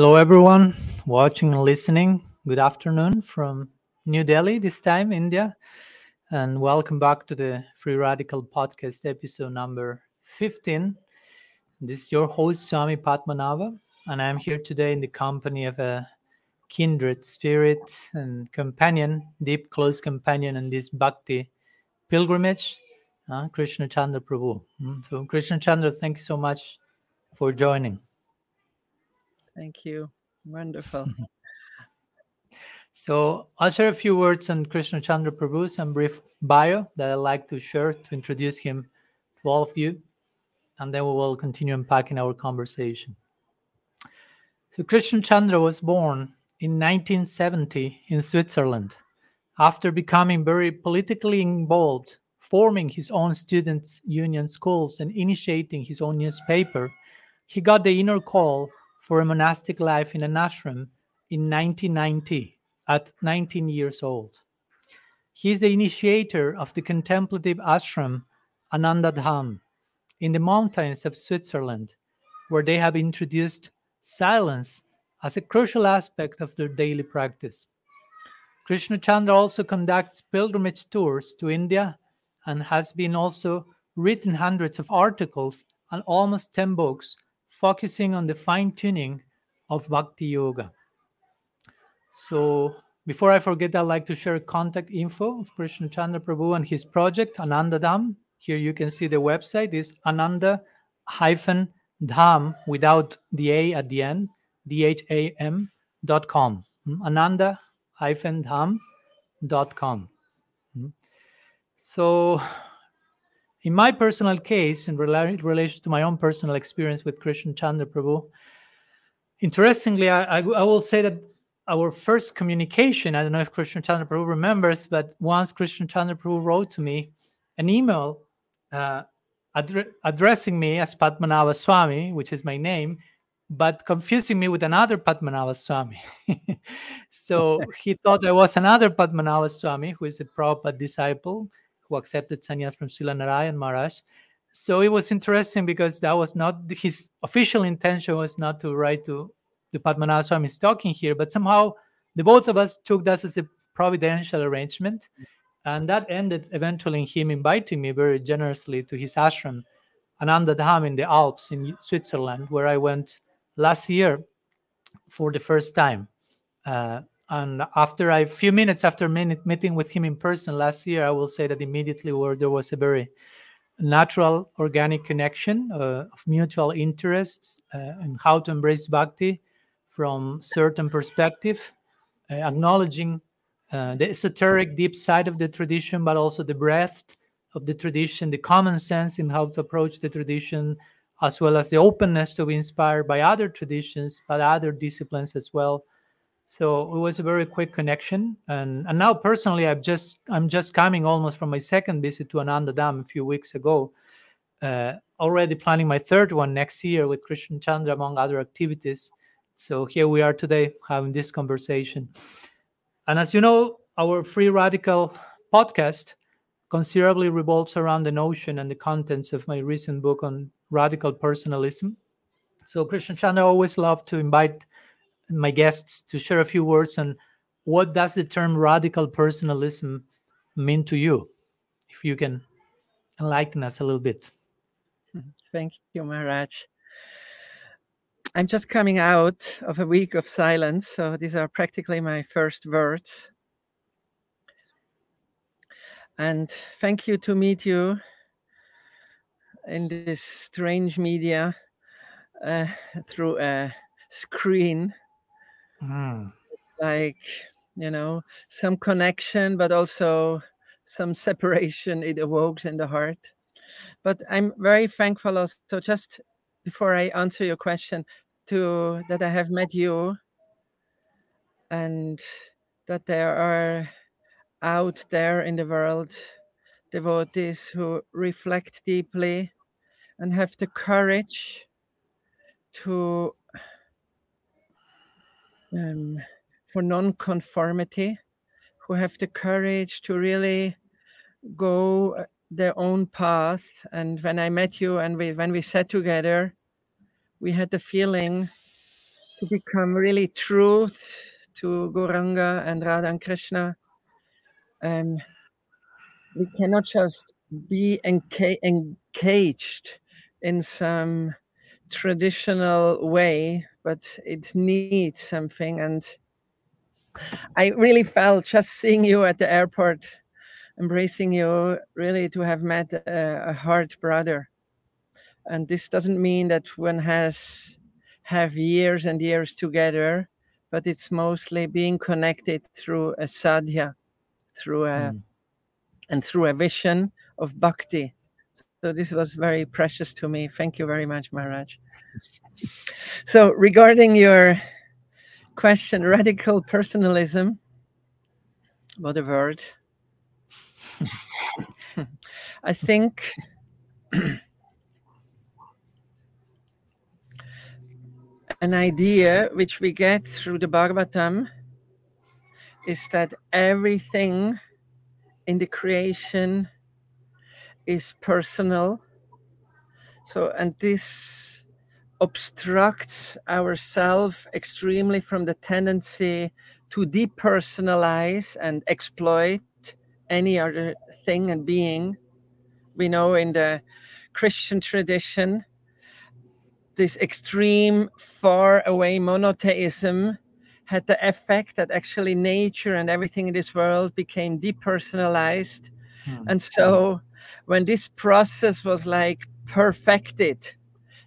Hello, everyone watching and listening. Good afternoon from New Delhi, this time, India. And welcome back to the Free Radical Podcast, episode number 15. This is your host, Swami Padmanabha, and I'm here today in the company of a kindred spirit and companion, deep, close companion in this bhakti pilgrimage, uh, Krishna Chandra Prabhu. Mm, So, Krishna Chandra, thank you so much for joining. Thank you. Wonderful. So I'll share a few words on Krishna Chandra Prabhu, some brief bio that I'd like to share to introduce him to all of you, and then we will continue unpacking our conversation. So Krishna Chandra was born in 1970 in Switzerland. After becoming very politically involved, forming his own students' union schools and initiating his own newspaper, he got the inner call for a monastic life in an ashram in 1990 at 19 years old. He is the initiator of the contemplative ashram Ananda Dham in the mountains of Switzerland, where they have introduced silence as a crucial aspect of their daily practice. Krishna Chandra also conducts pilgrimage tours to India and has been also written hundreds of articles and almost 10 books focusing on the fine tuning of bhakti yoga. So before I forget, I'd like to share contact info of Krishna Chandra Prabhu and his project, Ananda Dham. Here you can see the website is ananda dham without the A at the end, D-H-A-M dot com. Mm, Ananda dham dot com. Mm. So in my personal case, in rela- relation to my own personal experience with Krishna Chandra Prabhu, interestingly, I, I, I will say that our first communication, I don't know if Krishna Chandra Prabhu remembers, but once Krishna Chandra Prabhu wrote to me an email uh, addre- addressing me as Padmanabha Swami, which is my name, but confusing me with another Padmanabha Swami. so he thought I was another Padmanabha Swami, who is a Prabhupada disciple who accepted sannyas from Srila Narayan Maharaj. So it was interesting because that was not his official intention was not to write to the Padmanabha Swami is talking here, but somehow the both of us took that as a providential arrangement. And that ended eventually in him inviting me very generously to his ashram, Ananda Dham in the Alps in Switzerland, where I went last year for the first time. Uh, and after a few minutes after minute meeting with him in person last year, I will say that immediately where there was a very natural organic connection uh, of mutual interests uh, and how to embrace bhakti from certain perspective, uh, acknowledging uh, the esoteric deep side of the tradition, but also the breadth of the tradition, the common sense in how to approach the tradition, as well as the openness to be inspired by other traditions, but other disciplines as well. So it was a very quick connection, and and now personally, I've just I'm just coming almost from my second visit to Ananda Dham a few weeks ago. Uh, already planning my third one next year with Krishna Chandra among other activities. So here we are today having this conversation. And as you know, our Free Radical podcast considerably revolves around the notion and the contents of my recent book on radical personalism. So Krishna Chandra always loved to invite my guests to share a few words on what does the term radical personalism mean to you if you can enlighten us a little bit Thank you, Maharaj. I'm just coming out of a week of silence, so these are practically my first words. And thank you to meet you in this strange media uh, through a screen. Mm. like you know some connection but also some separation it evokes in the heart but i'm very thankful also just before i answer your question to that i have met you and that there are out there in the world devotees who reflect deeply and have the courage to um, for non-conformity who have the courage to really go uh, their own path and when i met you and we when we sat together we had the feeling to become really truth to Gauranga and Radha and Krishna. Um, we cannot just be enca- engaged in some traditional way, but it needs something. And I really felt just seeing you at the airport, embracing you, really to have met a, a heart brother. And this doesn't mean that one has have years and years together, but it's mostly being connected through a sadhya, through a mm. and through a vision of bhakti. So this was very precious to me. Thank you very much, Maharaj. So regarding your question, radical personalism, what a word. I think an idea which we get through the Bhagavatam is that everything in the creation is personal. So, and this obstructs ourself extremely from the tendency to depersonalize and exploit any other thing and being. We know in the Christian tradition, this extreme far away monotheism had the effect that actually nature and everything in this world became depersonalized. Hmm. And so when this process was like perfected,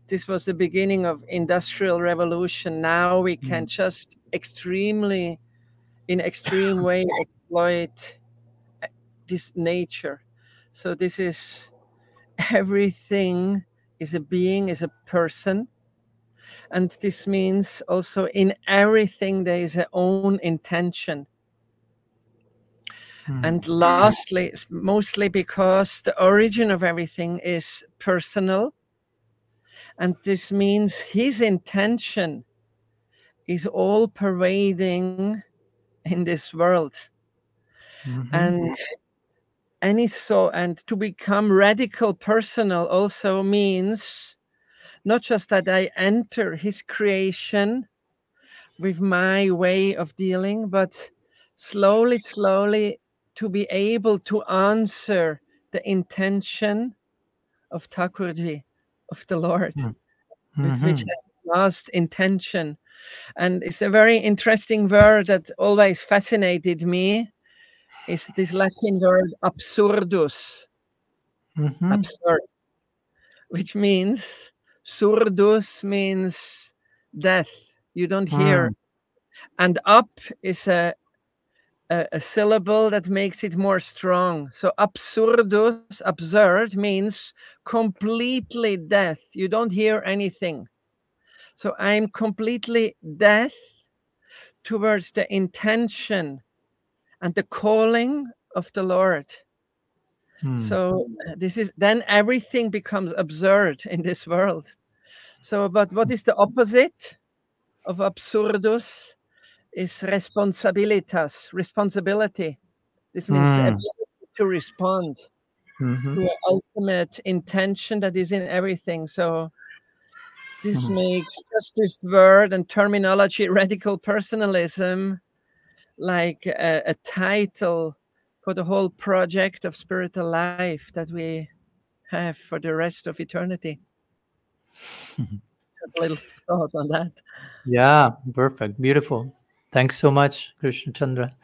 this was the beginning of industrial revolution. Now we hmm. can just extremely, in extreme way, exploit uh, this nature. So this is everything is a being, is a person. And this means also in everything there is a own intention. Hmm. And lastly, mostly because the origin of everything is personal. And this means his intention is all pervading in this world. Mm-hmm. And any so and to become radical personal also means not just that I enter his creation with my way of dealing, but slowly, slowly to be able to answer the intention of Thakurji, of the Lord, mm-hmm. which has last intention. And it's a very interesting word that always fascinated me is this Latin word absurdus. Mm-hmm. Absurd, which means surdus means death. You don't hear. Mm. And up is a, a, a syllable that makes it more strong. So absurdus, absurd means completely death. You don't hear anything. So I'm completely death towards the intention and the calling of the Lord. Hmm. So uh, this is then everything becomes absurd in this world. So, but what is the opposite of absurdus? Is responsabilitas, responsibility. This means the hmm. ability to respond mm-hmm. to an ultimate intention that is in everything. So this mm-hmm. makes just this word and terminology radical personalism like a, a title for the whole project of spiritual life that we have for the rest of eternity. a little thought on that. Yeah, perfect, beautiful. Thanks so much, Krishna Chandra.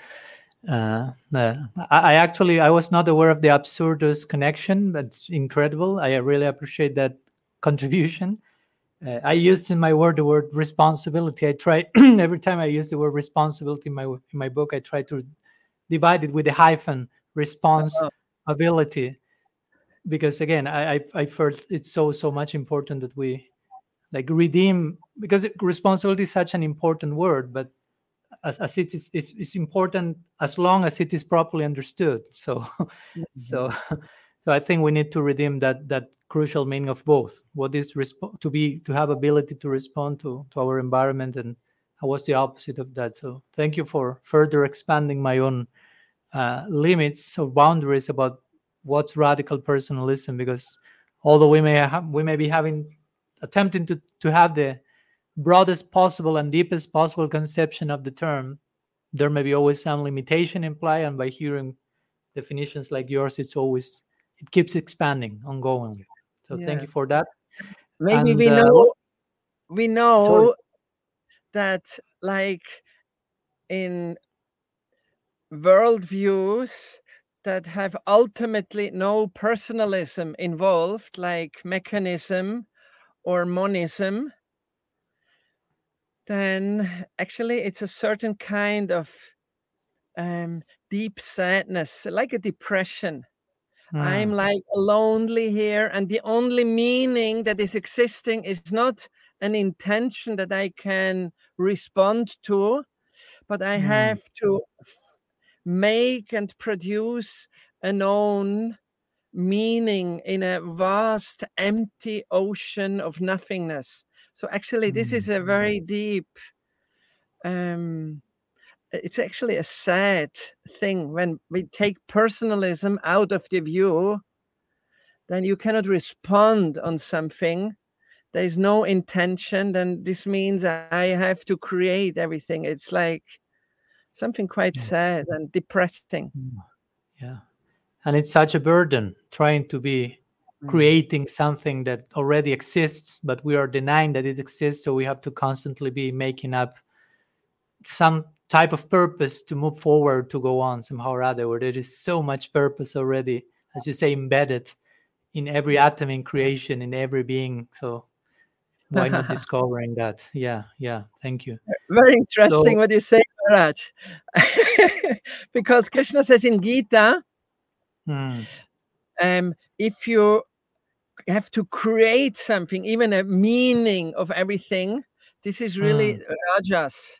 Uh, uh, I, I, actually I was not aware of the absurdus connection. That's incredible. I really appreciate that contribution. Uh, I used in my word the word responsibility. I try every time I use the word responsibility in my in my book. I try to divide it with a hyphen responsibility, because again, I I, I felt it's so so much important that we like redeem because responsibility is such an important word, but as, as it is it's, it's important as long as it is properly understood. So mm-hmm. so so I think we need to redeem that that crucial meaning of both. What is resp- to be to have ability to respond to to our environment, and what's the opposite of that? So thank you for further expanding my own uh, limits or boundaries about what's radical personalism. Because although we may have, we may be having attempting to to have the broadest possible and deepest possible conception of the term, there may be always some limitation implied, and by hearing definitions like yours, it's always it keeps expanding ongoingly. So yeah. thank you for that. Maybe and, we uh, know we know sorry. that like in worldviews that have ultimately no personalism involved, like mechanism or monism, then actually it's a certain kind of um, deep sadness, like a depression. Mm. I'm like lonely here, and the only meaning that is existing is not an intention that I can respond to, but I mm. have to make and produce an own meaning in a vast, empty ocean of nothingness. So actually, this is a very mm. deep. Um, it's actually a sad thing when we take personalism out of the view. Then you cannot respond on something. There is no intention. Then this means I have to create everything. It's like something quite yeah. sad and depressing. Mm. Yeah. And it's such a burden trying to be mm. Creating something that already exists, but we are denying that it exists. So we have to constantly be making up some type of purpose to move forward, to go on somehow or other, where there is so much purpose already, as you say, embedded in every atom in creation, in every being. So why not discovering that? Yeah, yeah. Thank you. Very interesting so, what you say, Raj. because Krishna says in Gita, hmm. um, if you have to create something, even a meaning of everything, this is really hmm. rajas.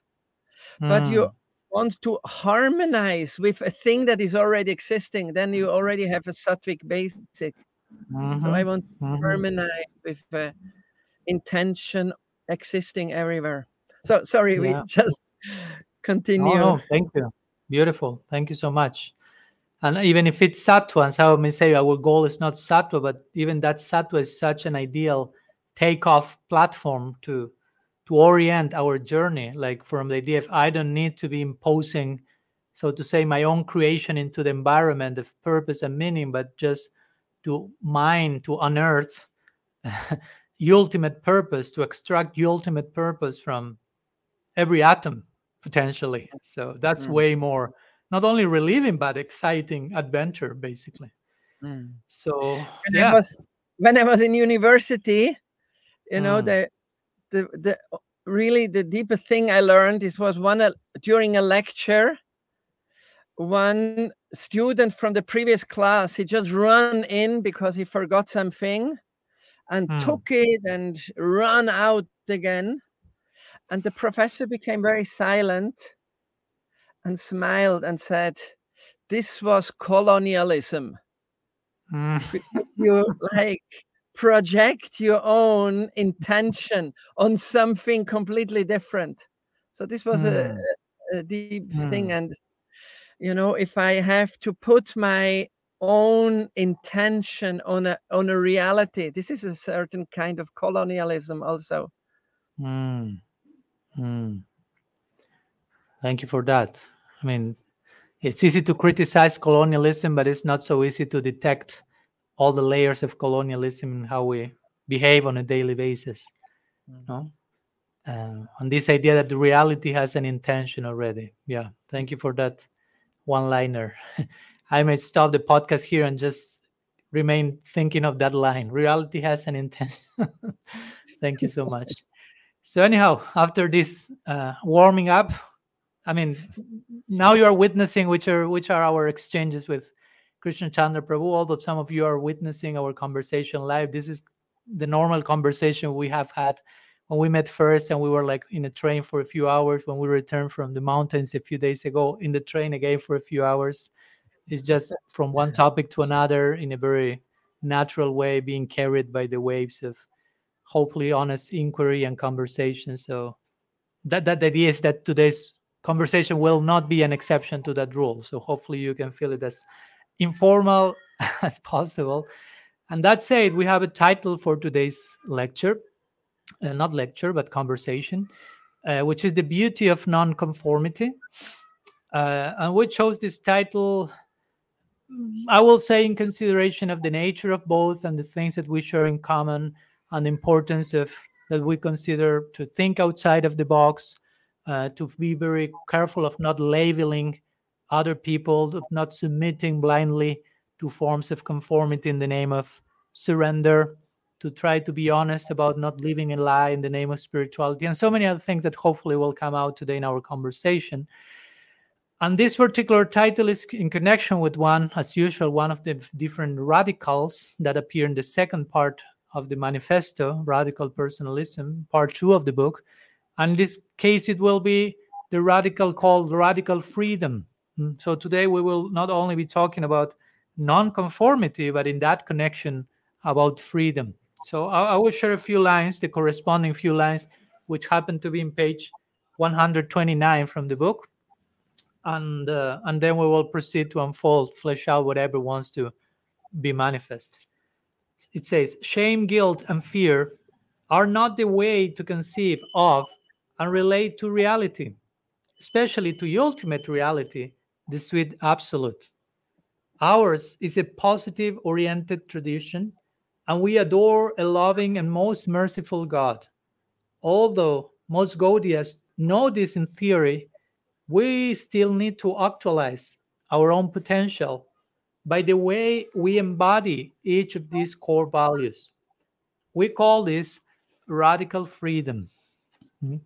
But you hmm. want to harmonize with a thing that is already existing, then you already have a sattvic basic. Mm-hmm. So I mm-hmm. want to mm-hmm. harmonize with uh, intention existing everywhere. So sorry, yeah. we just continue. Oh, no, thank you. Beautiful. Thank you so much. And even if it's sattva, and so I may say our goal is not sattva, but even that sattva is such an ideal takeoff platform to to orient our journey, like from the idea of I don't need to be imposing, so to say, my own creation into the environment of purpose and meaning, but just to mine, to unearth the ultimate purpose, to extract the ultimate purpose from every atom potentially. So that's mm. way more not only relieving but exciting adventure basically. Mm. So when yeah. I was when I was in university, you know, mm. the the the really the deepest thing I learned this was one uh, during a lecture. One student from the previous class, he just ran in because he forgot something and mm. took it and ran out again. And the professor became very silent and smiled and said, This was colonialism. Mm. You like project your own intention on something completely different. So this was mm. a, hmm. a, deep mm. thing. And you know, if I have to put my own intention on a on a reality. This is a certain kind of colonialism, also. Mm. Mm. Thank you for that. I mean, it's easy to criticize colonialism, but it's not so easy to detect all the layers of colonialism and how we behave on a daily basis. Mm. No, uh, on this idea that the reality has an intention already. Yeah, thank you for that one-liner. I may stop the podcast here and just remain thinking of that line. Reality has an intention. Thank you so much. So anyhow, after this uh, warming up, I mean, now you are witnessing which are which are our exchanges with Krishna Chandra Prabhu. Although some of you are witnessing our conversation live, this is the normal conversation we have had when we met first, and we were like in a train for a few hours. When we returned from the mountains a few days ago, in the train again for a few hours it's just from one topic to another in a very natural way, being carried by the waves of hopefully honest inquiry and conversation. So that that idea is that today's conversation will not be an exception to that rule. So hopefully you can feel it as informal as possible. And that said, we have a title for today's lecture. uh, not lecture, but conversation, uh, which is the beauty of nonconformity. Uh, and we chose this title, I will say, in consideration of the nature of both and the things that we share in common and the importance of that we consider to think outside of the box, uh, to be very careful of not labeling other people, of not submitting blindly to forms of conformity in the name of surrender, to try to be honest about not living a lie in the name of spirituality, and so many other things that hopefully will come out today in our conversation. And this particular title is in connection with one, as usual, one of the different radicals that appear in the second part of the manifesto, Radical Personalism, part two of the book. And in this case, it will be the radical called radical freedom. Mm, so today we will not only be talking about nonconformity, but in that connection about freedom. So I, I will share a few lines, the corresponding few lines, which happen to be in page 129 from the book. And, uh, and then we will proceed to unfold, flesh out whatever wants to be manifest it says shame, guilt, and fear are not the way to conceive of and relate to reality, especially to the ultimate reality, the sweet absolute. Ours is a positive oriented tradition, and we adore a loving and most merciful God. Although most Gaudiyas know this in theory, we still need to actualize our own potential by the way we embody each of these core values. We call this radical freedom. Hmm?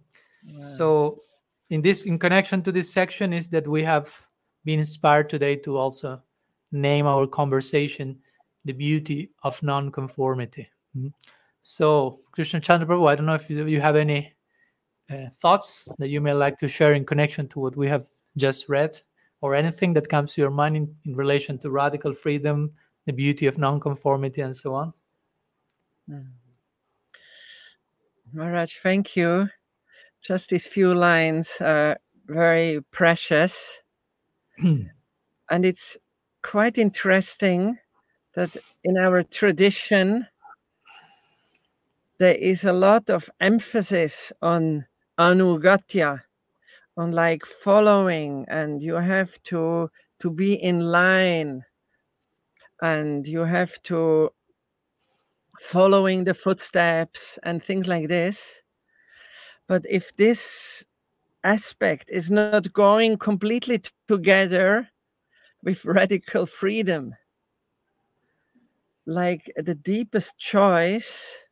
So, in this, in connection to this section, is that we have been inspired today to also name our conversation the beauty of nonconformity. Hmm? So, Krishna Chandra Prabhu, I don't know if you have any uh, thoughts that you may like to share in connection to what we have just read or anything that comes to your mind in, in relation to radical freedom, the beauty of nonconformity, and so on? Mm. Maharaj, thank you. Just these few lines are very precious. and it's quite interesting that in our tradition, there is a lot of emphasis on anugatya, on like following and you have to to be in line and you have to following the footsteps and things like this but if this aspect is not going completely together with radical freedom like the deepest choice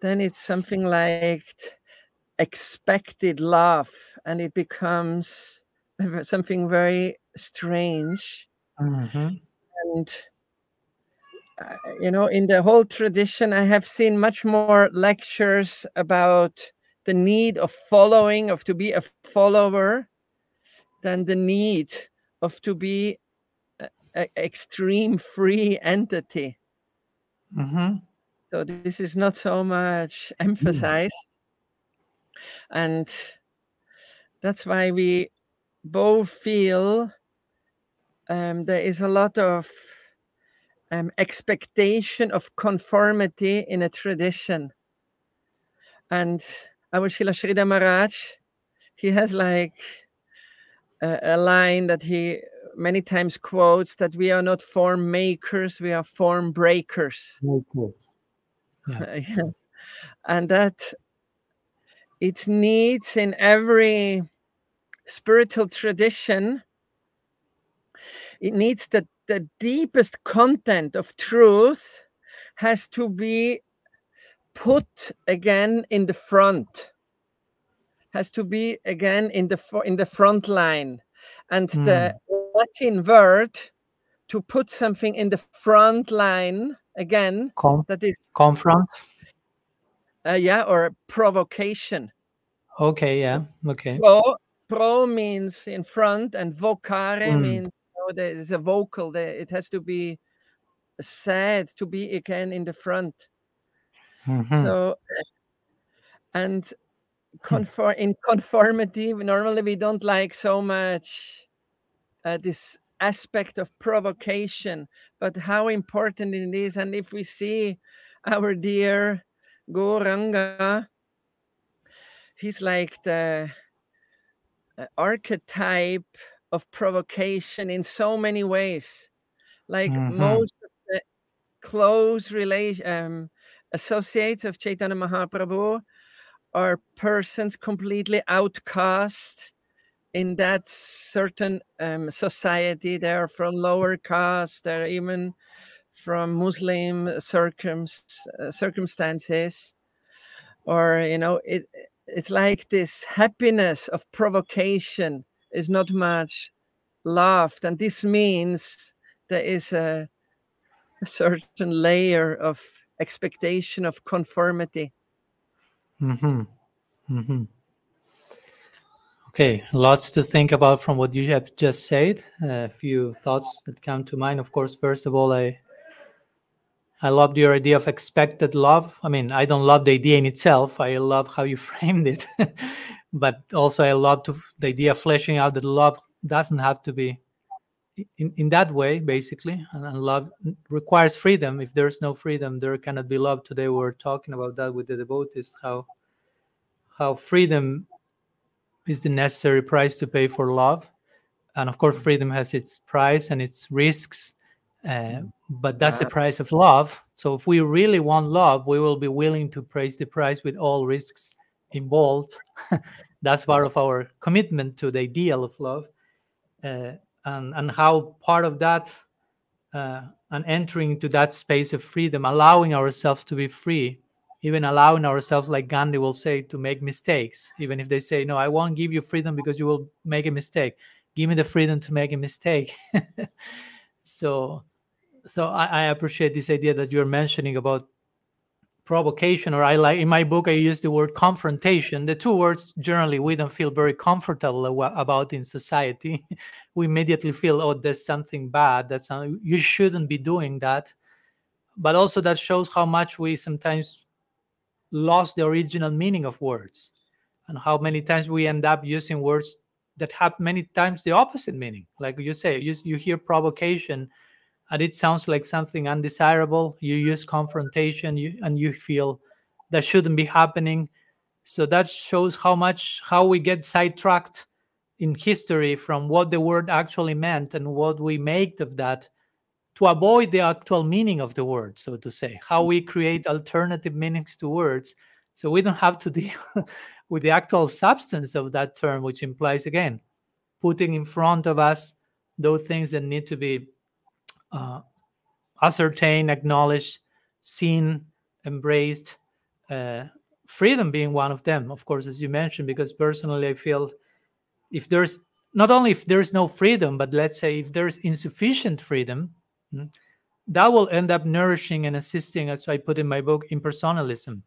then it's something like expected love and it becomes something very strange mm-hmm. and uh, you know in the whole tradition i have seen much more lectures about the need of following of to be a follower than the need of to be an extreme free entity mm-hmm. so this is not so much mm. emphasized and that's why we both feel um, there is a lot of um, expectation of conformity in a tradition. And our Srila Sridhar Maharaj, he has like a, a, line that he many times quotes that we are not form makers, we are form breakers. Yeah. yes. And that it needs in every spiritual tradition it needs that the deepest content of truth has to be put again in the front has to be again in the in the front line and mm. the latin word to put something in the front line again Com- that is confront uh, yeah, or provocation. Okay, yeah, okay. Pro, pro means in front, and vocare Mm. means you know, there is a vocal. There, it has to be said to be again in the front. Mhm. So, and conform in conformity, normally we don't like so much uh, this aspect of provocation, but how important it is. And if we see our dear Gauranga, he's like the uh, archetype of provocation in so many ways. Like Mhm. most of the close relation um, associates of Chaitanya Mahaprabhu are persons completely outcast in that certain um, society. They are from lower caste. They're even from Muslim circum- uh, circumstances, or you know, it it's like this happiness of provocation is not much loved, and this means there is a, a certain layer of expectation of conformity. hmm hmm Okay, lots to think about from what you have just said. a few thoughts that come to mind. Of course, first of all, I I loved your idea of expected love. I mean, I don't love the idea in itself. I love how you framed it, but also I love the idea of fleshing out that love doesn't have to be in, in that way, basically. And, and love requires freedom. If there's no freedom, there cannot be love. Today we we're talking about that with the devotees, how how freedom is the necessary price to pay for love. And of course, freedom has its price and its risks, uh, but that's the price of love. So if we really want love, we will be willing to price the price with all risks involved. that's part of our commitment to the ideal of love, uh, and and how part of that uh, and entering into that space of freedom, allowing ourselves to be free, even allowing ourselves, like Gandhi will say, to make mistakes. Even if they say, No, I won't give you freedom because you will make a mistake. Give me the freedom to make a mistake. so so I, I appreciate this idea that you're mentioning about provocation or i like in my book i use the word confrontation. The two words generally we don't feel very comfortable about in society. We immediately feel oh there's something bad that's some- you shouldn't be doing that. But also that shows how much we sometimes lost the original meaning of words and how many times we end up using words that have many times the opposite meaning. Like you say you, you hear provocation and it sounds like something undesirable. You use confrontation you, and you feel that shouldn't be happening. So that shows how much how we get sidetracked in history from what the word actually meant and what we make of that to avoid the actual meaning of the word so to say how we create alternative meanings to words. So we don't have to deal with the actual substance of that term which implies again putting in front of us those things that need to be uh, ascertained, acknowledged, seen, embraced. Uh, freedom being one of them, of course, as you mentioned, because personally I feel if there's not only if there's no freedom, but let's say if there's insufficient freedom, mm, that will end up nourishing and assisting, as I put in my book, impersonalism.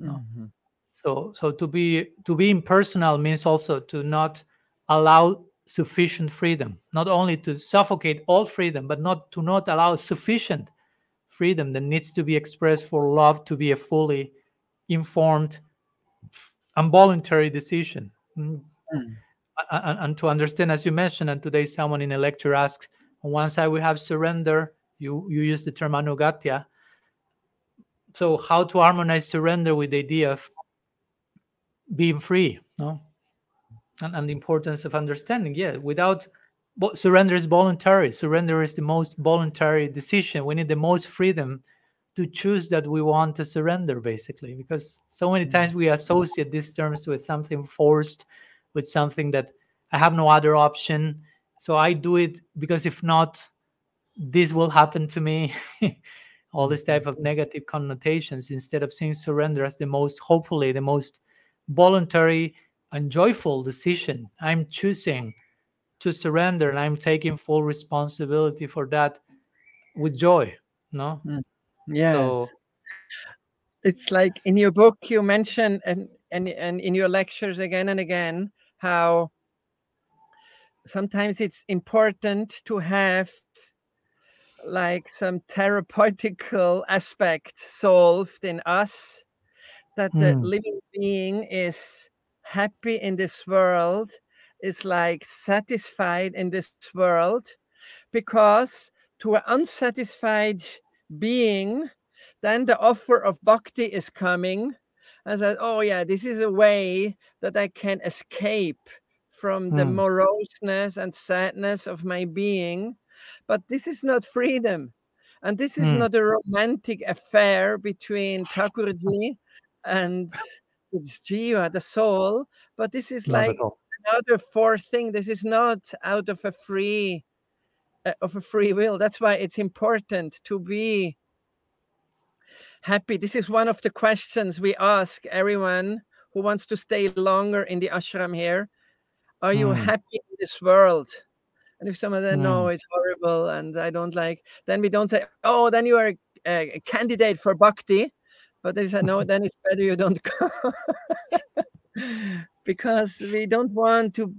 Mhm. So, so to be to be impersonal means also to not allow sufficient freedom, not only to suffocate all freedom, but not to not allow sufficient freedom that needs to be expressed for love to be a fully informed, involuntary decision. Mm. Mm. And, and to understand, as you mentioned, and today someone in a lecture asked, on one side we have surrender. You you use the term anugatya. So how to harmonize surrender with the idea of being free, no? And, and the importance of understanding. Yeah, without but surrender is voluntary. Surrender is the most voluntary decision. We need the most freedom to choose that we want to surrender, basically, because so many mm-hmm. times we associate these terms with something forced, with something that I have no other option. So I do it because if not, this will happen to me. All this type of mm-hmm. negative connotations instead of seeing surrender as the most, hopefully, the most voluntary and joyful decision. I'm choosing to surrender and I'm taking full responsibility for that with joy. No? Yes. So it's like in your book you mention and, and and in your lectures again and again how sometimes it's important to have like some therapeutical aspect solved in us that the Mm. living being is happy in this world is like satisfied in this world because to an unsatisfied being then the offer of bhakti is coming. I said, oh yeah, this is a way that I can escape from the Mm. moroseness and sadness of my being. But this is not freedom. And this is Mm. not a romantic affair between Thakurji and its jiva, the soul, but this is Not like another fourth thing. This is not out of a free uh, of a free will. That's why it's important to be happy. This is one of the questions we ask everyone who wants to stay longer in the ashram here. Are you Mm. happy in this world? And if someone says, no, Mm. it's horrible and I don't like, then we don't say, oh, then you are a, a candidate for bhakti. But they say, no, then it's better you don't go. because we don't want to,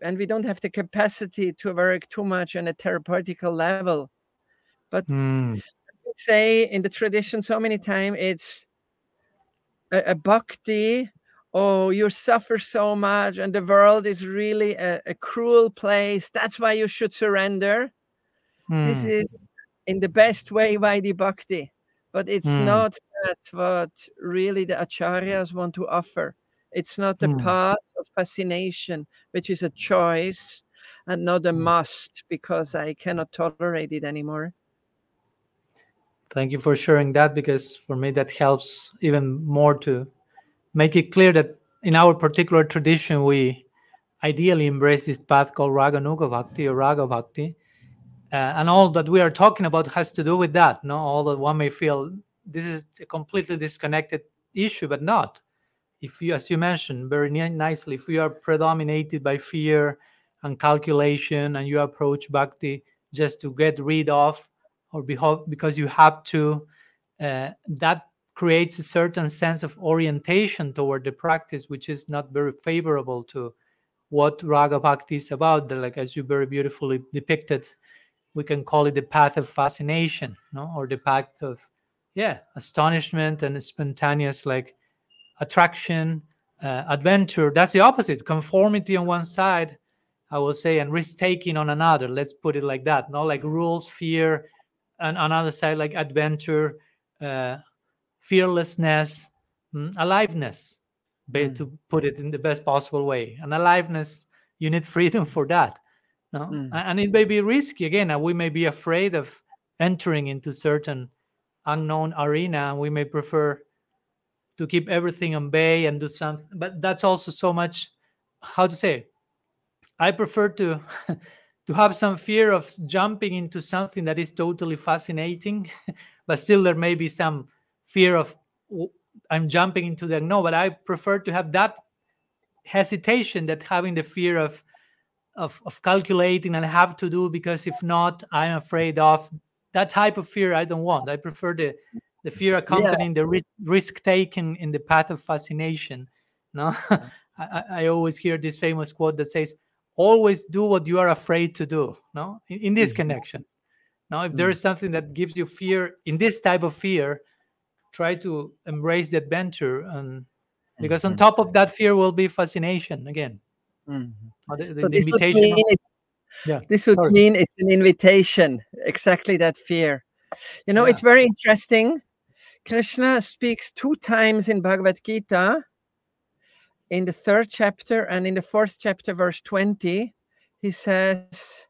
and we don't have the capacity to work too much on a therapeutical level. But Mm. say in the tradition so many times it's a, a bhakti oh you suffer so much and the world is really a, a cruel place that's why you should surrender this Mm. is in the best way Vaidhi bhakti but it's Mm. not that what really the acharyas want to offer it's not the Mm. path of fascination which is a choice and not a Mm. must because i cannot tolerate it anymore Thank you for sharing that because for me that helps even more to make it clear that in our particular tradition we ideally embrace this path called Raganuga Bhakti or Raga Bhakti. Uh, and all that we are talking about has to do with that. No, all that one may feel this is a completely disconnected issue, but not. If you, as you mentioned very nicely, if you are predominated by fear and calculation, and you approach bhakti just to get rid of or beho- because you have to, uh, that creates a certain sense of orientation toward the practice, which is not very favorable to what Raga Bhakti is about. Like as you very beautifully depicted, we can call it the path of fascination, no, or the path of yeah, astonishment and spontaneous like attraction, uh, adventure. That's the opposite. Conformity on one side, I will say, and risk taking on another. Let's put it like that. No, like rules, fear, and on another side, like adventure, uh, fearlessness, mm, aliveness. Mm. To put it in the best possible way, and aliveness, you need freedom for that. No, Mm. And it may be risky again. And we may be afraid of entering into certain unknown arena, we may prefer to keep everything on bay and do something. But that's also so much. How to say? I prefer to to have some fear of jumping into something that is totally fascinating, but still there may be some fear of I'm jumping into the No, but I prefer to have that hesitation that having the fear of of, of calculating and have to do because if not, I'm afraid of that type of fear. I don't want. I prefer the the fear accompanying the risk risk taken in the path of fascination. No, I, I always hear this famous quote that says, "Always do what you are afraid to do." No, in, in this Mhm. connection. Now, if there Mm. is something that gives you fear in this type of fear, try to embrace the adventure and because on Mhm. top of that fear will be fascination again. Mhm. The, the- So the this would mean Yeah, this would sorry. mean it's an invitation. Exactly that fear. You know, Yeah. it's very interesting. Krishna speaks two times in Bhagavad Gita. In the third chapter and in the fourth chapter, verse 20, he says,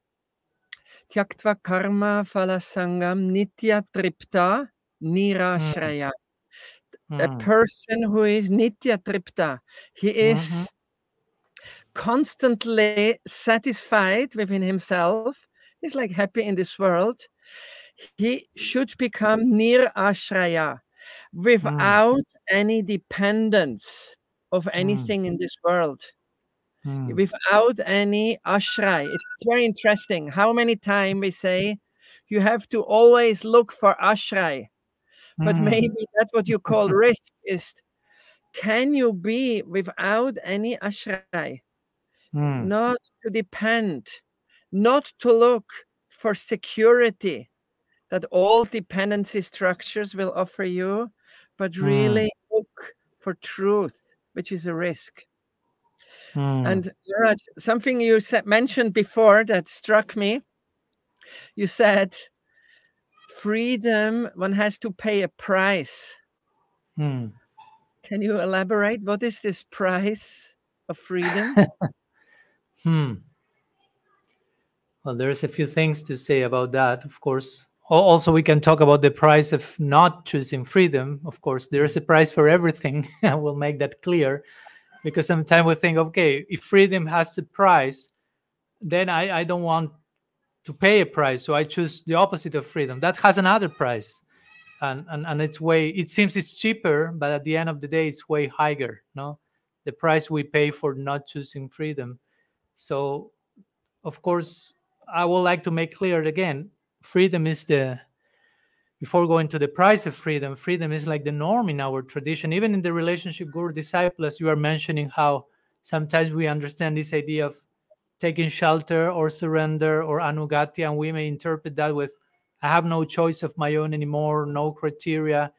Tyaktva karma phalasangam nitya tripta nirashraya. A Mm, person who is nitya tripta, he is Mhm. Constantly satisfied within himself. He's like happy in this world. He should become nirashraya without any dependence of anything in this world, mm, without any ashray. It's very interesting how many times we say you have to always look for ashray, but mm, maybe that's what you call risk is can you be without any ashray? Mm, not to depend, not to look for security that all dependency structures will offer you, but Mm. really look for truth, which is a risk. mm, And Raj, something you said, mentioned before that struck me. You said freedom, one has to pay a price. Hmm. Can you elaborate? What is this price of freedom? Hmm. Well, there's a few things to say about that, of course. Also, we can talk about the price of not choosing freedom. Of course, there is a price for everything. I will make that clear because sometimes we think, okay, if freedom has a price, then I, I don't want to pay a price. So I choose the opposite of freedom. That has another price. And, and, and it's way, it seems it's cheaper, but at the end of the day, it's way higher. No, the price we pay for not choosing freedom. So, of course, I would like to make clear again freedom is the before going to the price of freedom freedom is like the norm in our tradition even in the relationship guru disciple as you are mentioning how sometimes we understand this idea of taking shelter or surrender or anugati and we may interpret that with i have no choice of my own anymore no criteria.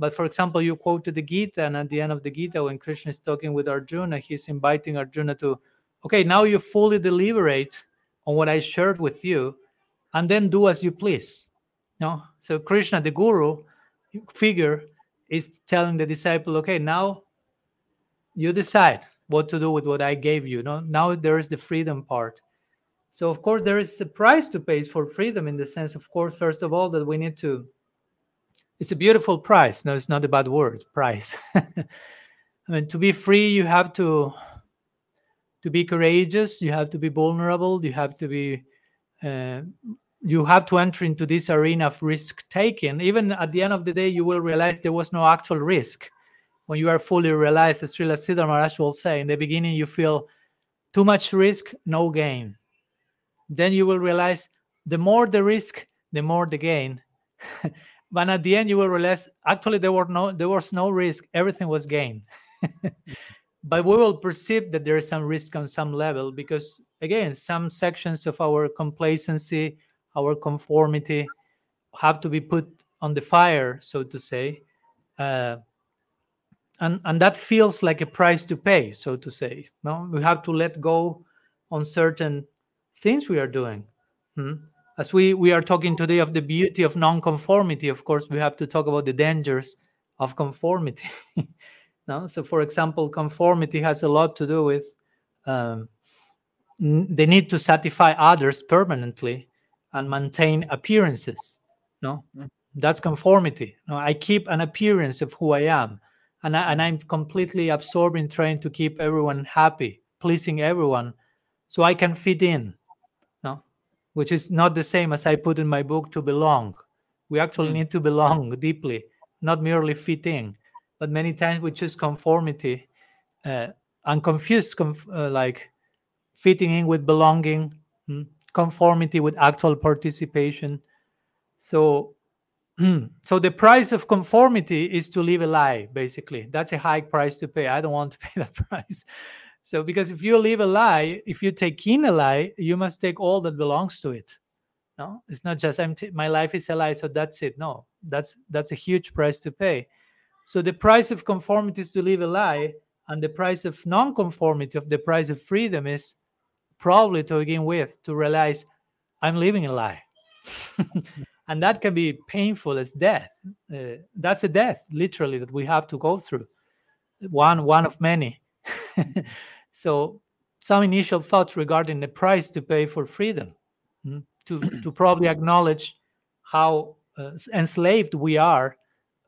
But for example you quoted the gita and at the end of the gita when krishna is talking with arjuna he's inviting arjuna to okay now you fully deliberate on what I shared with you, and then do as you please. No, so Krishna, the guru figure, is telling the disciple, okay, now you decide what to do with what I gave you. No, now there is the freedom part. So of course there is a price to pay for freedom in the sense, of course, first of all, that we need to. It's a beautiful price. No, it's not a bad word. Price. I mean, to be free, you have to to be courageous you have to be vulnerable you have to be uh, you have to enter into this arena of risk taking. Even at the end of the day you will realize there was no actual risk. When you are fully realized as Srila Sridhar will say in the beginning you feel too much risk no gain. Then you will realize the more the risk the more the gain. But at the end you will realize actually there were no there was no risk. Everything was gain but we will perceive that there is some risk on some level because again some sections of our complacency our conformity have to be put on the fire so to say uh, and and that feels like a price to pay so to say no we have to let go on certain things we are doing Hmm? as we we are talking today of the beauty of non-conformity of course we have to talk about the dangers of conformity no? So for example conformity has a lot to do with um, the need to satisfy others permanently and maintain appearances no? Mm. that's conformity no? I keep an appearance of who i am and, I, and i'm completely absorbed in trying to keep everyone happy pleasing everyone so i can fit in no? Which is not the same as i put in my book to belong. We actually Mm. need to belong deeply not merely fit in but many times we choose conformity uh, and confuse conf- uh, like fitting in with belonging mm, conformity with actual participation. So so the price of conformity is to live a lie basically. That's a high price to pay. I don't want to pay that price. So because if you live a lie if you take in a lie you must take all that belongs to it. No? It's not just t- my life is a lie so that's it. No. That's that's a huge price to pay so the price of conformity is to live a lie and the price of non-conformity of the price of freedom is probably to begin with to realize i'm living a lie. And that can be painful as death. Uh, that's a death literally that we have to go through. One one of many. So some initial thoughts regarding the price to pay for freedom mm, to to probably acknowledge how uh, enslaved we are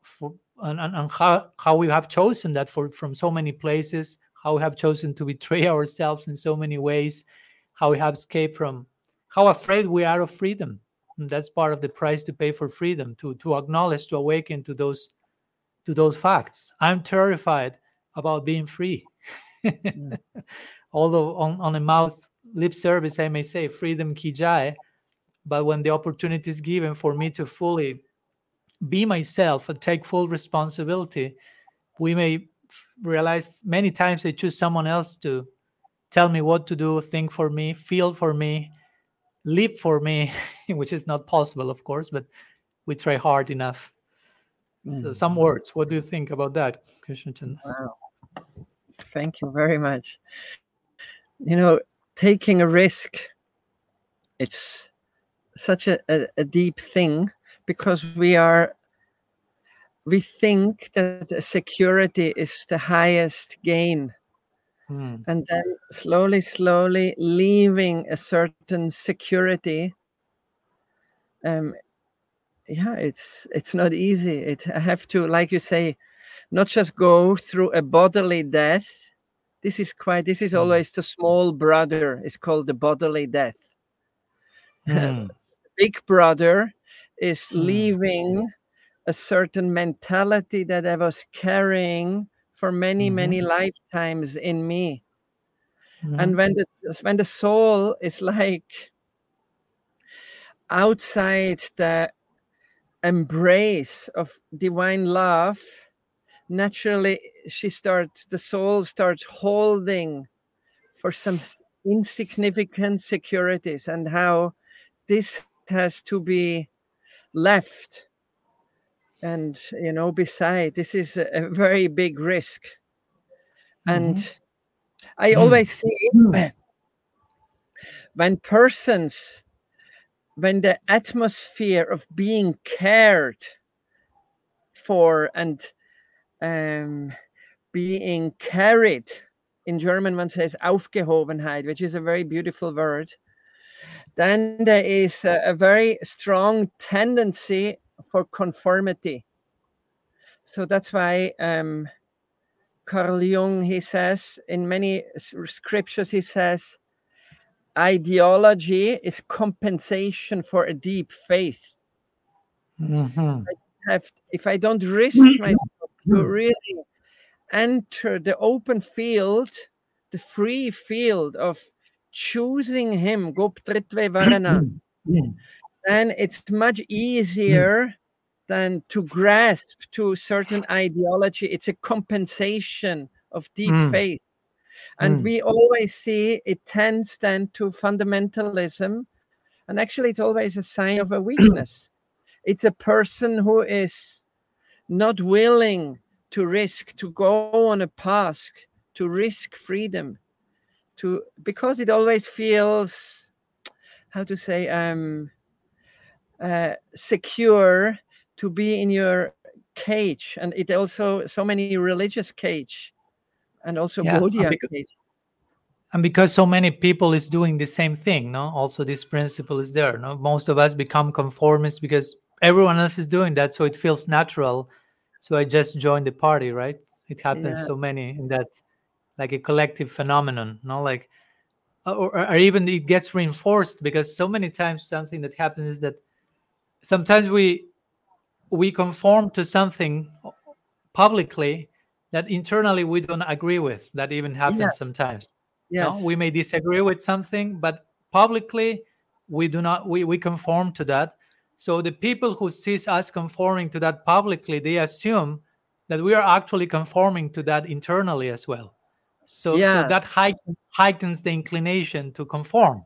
for and, and, and how, how we have chosen that for from so many places how we have chosen to betray ourselves in so many ways how we have escaped from how afraid we are of freedom. And that's part of the price to pay for freedom to to acknowledge to awaken to those to those facts. I'm terrified about being free. Mm. although on, on a mouth lip service i may say freedom ki jai but when the opportunity is given for me to fully be myself and take full responsibility we may realize many times i choose someone else to tell me what to do think for me feel for me live for me which is not possible of course but we try hard enough so Mm. some words what do you think about that Krishna Wow. Thank you very much. You know, taking a risk, it's such a, a, a deep thing because we are we think that security is the highest gain Mm. and then slowly slowly leaving a certain security um yeah it's it's not easy it i have to like you say not just go through a bodily death this is quite this is Mm. always the small brother is called the bodily death Mm. big brother is Mm. leaving a certain mentality that i was carrying for many Mhm. many lifetimes in me Mhm. and when the when the soul is like outside the embrace of divine love naturally she starts the soul starts holding for some insignificant securities and how this has to be left and you know beside this is a, very big risk and Mhm. i Mm. always see Mm. when persons when the atmosphere of being cared for and um, being carried in german one says aufgehobenheit which is a very beautiful word then there is a, a very strong tendency for conformity. So that's why um, carl jung he says in many scriptures he says ideology is compensation for a deep faith. Mhm. have if i don't risk myself to really enter the open field the free field of choosing him goptritve varana then it's much easier than to grasp to certain ideology. It's a compensation of deep Mm. faith. And Mm. we always see it tends then to fundamentalism. And actually it's always a sign of a weakness. It's a person who is not willing to risk to go on a path to risk freedom to because it always feels how to say um uh, secure to be in your cage. And it also so many religious cage and also Yeah, and Bodhi cage. and because so many people is doing the same thing no? Also this principle is there no? Most of us become conformists because everyone else is doing that so it feels natural. So i just joined the party right? It happens Yeah. so many in that like a collective phenomenon no? Like uh, or, or even it gets reinforced because so many times something that happens is that sometimes we we conform to something publicly that internally we don't agree with. That even happens Yes. sometimes yes. No we may disagree with something but publicly we do not we, we conform to that. So the people who sees us conforming to that publicly they assume that we are actually conforming to that internally as well so so Yeah. that heighten, heightens the inclination to conform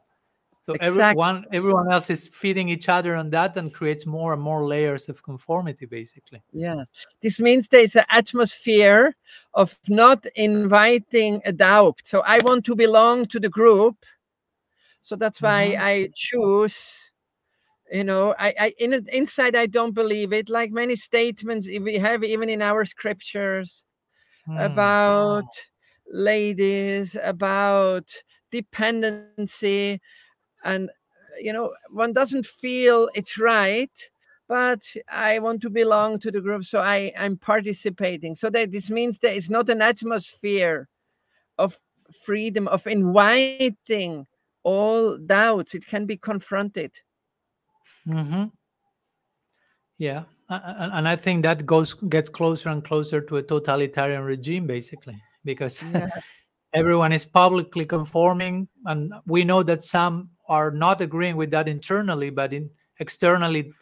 so Exactly. everyone everyone else is feeding each other on that and creates more and more layers of conformity basically Yeah. This means there's an atmosphere of not inviting a doubt. So I want to belong to the group. So that's why Mhm. I choose, you know, I, I in inside I don't believe it. Like many statements we have even in our scriptures Hmm. about ladies, about dependency, and you know, one doesn't feel it's right but I want to belong to the group, so I I'm participating. So that this means there is not an atmosphere of freedom of inviting all doubts. It can be confronted. hmm Yeah, and I think that goes gets closer and closer to a totalitarian regime, basically, because Yeah. everyone is publicly conforming, and we know that some are not agreeing with that internally, but in externally,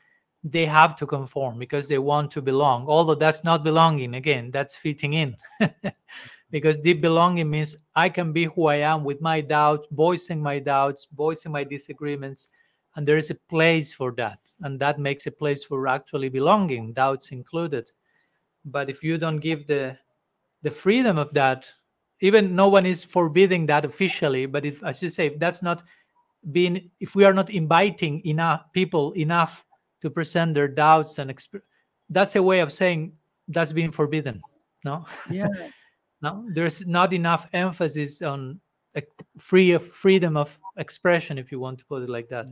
they have to conform because they want to belong. Although that's not belonging. Again, that's fitting in, because deep belonging means I can be who I am with my doubts, voicing my doubts, voicing my disagreements, and there is a place for that and that makes a place for actually belonging doubts included but if you don't give the the freedom of that. Even no one is forbidding that officially but if as you say if that's not being if we are not inviting enough people enough to present their doubts and exp- that's a way of saying that's being forbidden no? Yeah. No there's not enough emphasis on a free of freedom of expression if you want to put it like that.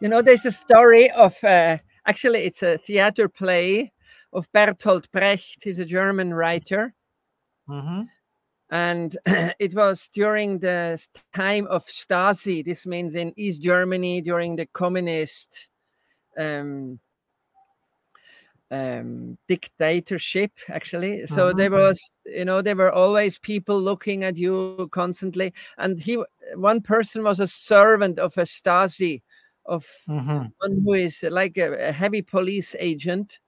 You know there's a story of uh, actually it's a theater play of bertolt brecht he's a german writer mm-hmm. and it was during the time of stasi this means in east germany during the communist um, um, dictatorship actually so there mm-hmm. was you know there were always people looking at you constantly and he one person was a servant of a stasi of mm-hmm. one who is like a, a, heavy police agent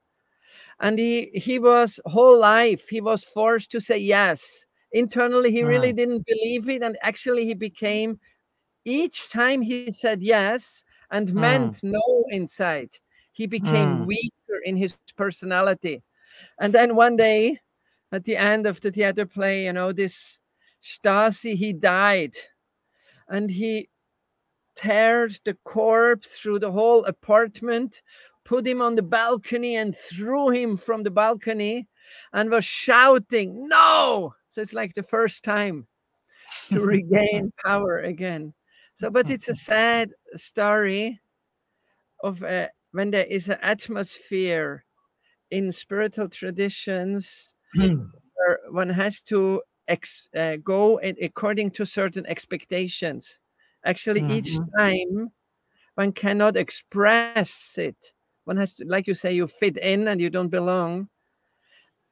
and he he was whole life he was forced to say yes internally he really mm. didn't believe it and actually he became each time he said yes and mm. meant no inside he became mm. weaker in his personality. And then one day, at the end of the theater play, you know, this Stasi, he died. And he teared the corpse through the whole apartment, put him on the balcony, and threw him from the balcony and was shouting, No! So it's like the first time to regain power again. So, but it's a sad story of a when there is an atmosphere in spiritual traditions where one has to ex, uh, go in, according to certain expectations. Actually, mm-hmm. each time one cannot express it. One has to, like you say, you fit in and you don't belong.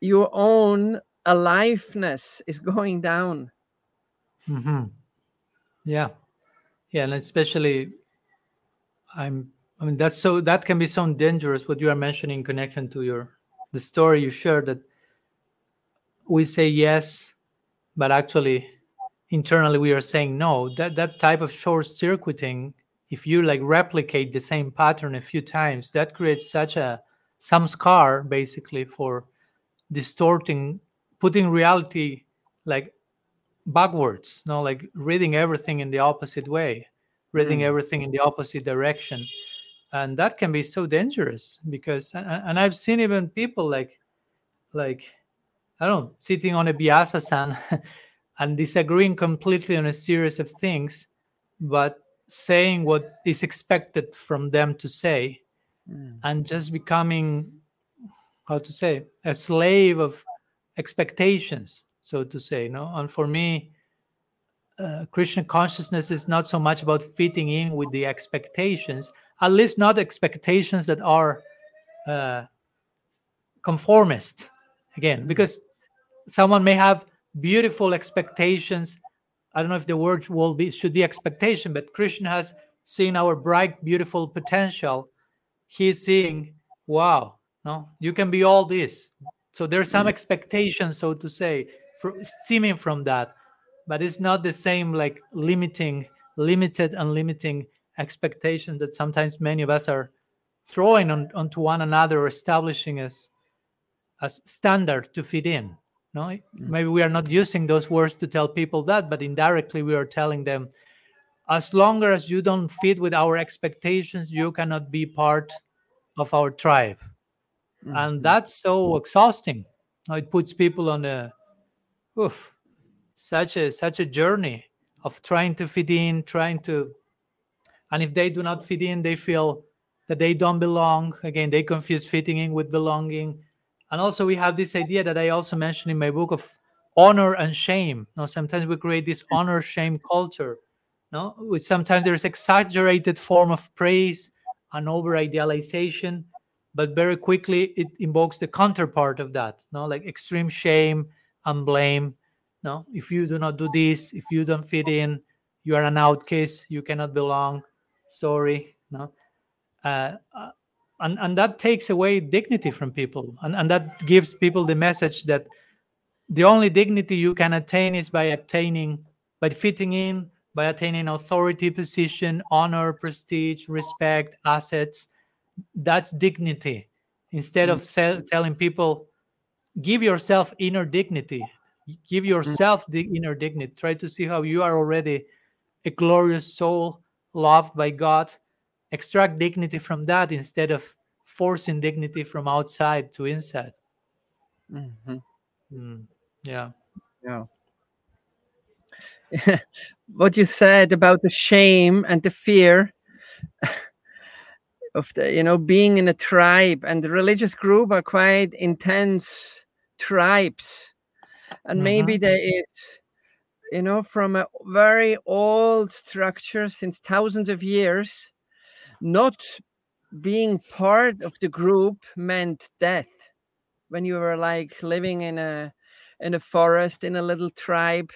Your own aliveness is going down. Mm-hmm. Yeah, yeah, and especially, I'm I mean, that's so that can be so dangerous. What you are mentioning in connection to your the story you shared that we say yes, but actually internally we are saying no. That that type of short circuiting, if you like replicate the same pattern a few times, that creates such a some scar basically for distorting, putting reality like backwards. No, like reading everything in the opposite way, reading mm. everything in the opposite direction and that can be so dangerous because and i've seen even people like like i don't know sitting on a vyasasana and disagreeing completely on a series of things but saying what is expected from them to say mm. and just becoming how to say a slave of expectations so to say no and for me uh, krishna consciousness is not so much about fitting in with the expectations at least not expectations that are uh, conformist again mm-hmm. because someone may have beautiful expectations i don't know if the word will be should be expectation but krishna has seen our bright beautiful potential. He's seeing wow no you can be all this. So there's some mm-hmm. expectation so to say for, stemming from that. But it's not the same like limiting limited and limiting expectations that sometimes many of us are throwing on, onto one another or establishing as as standard to fit in no? Mm. maybe we are not using those words to tell people that but indirectly we are telling them as long as you don't fit with our expectations you cannot be part of our tribe. Mm-hmm. and that's so exhausting. It puts people on a oof, such a such a journey of trying to fit in trying to and if they do not fit in they feel that they don't belong. Again they confuse fitting in with belonging and also we have this idea that i also mentioned in my book of honor and shame. Now sometimes we create this honor shame culture no? Which sometimes there's exaggerated form of praise and over idealization but very quickly it invokes the counterpart of that no? Like extreme shame and blame no? If you do not do this if you don't fit in you are an outcast you cannot belong. Sorry. no? Uh, uh, and and that takes away dignity from people. And, and that gives people the message that the only dignity you can attain is by attaining by fitting in by attaining authority position honor prestige respect assets. That's dignity. Instead of mm. telling people give yourself inner dignity. Give yourself the inner dignity. Try to see how you are already a glorious soul loved by God, extract dignity from that instead of forcing dignity from outside to inside. Mm-hmm. Mm, yeah. Yeah. what you said about the shame and the fear of the you know being in a tribe and the religious group are quite intense tribes and maybe Mhm. there is you know from a very old structure since thousands of years not being part of the group meant death. When you were like living in a in a forest in a little tribe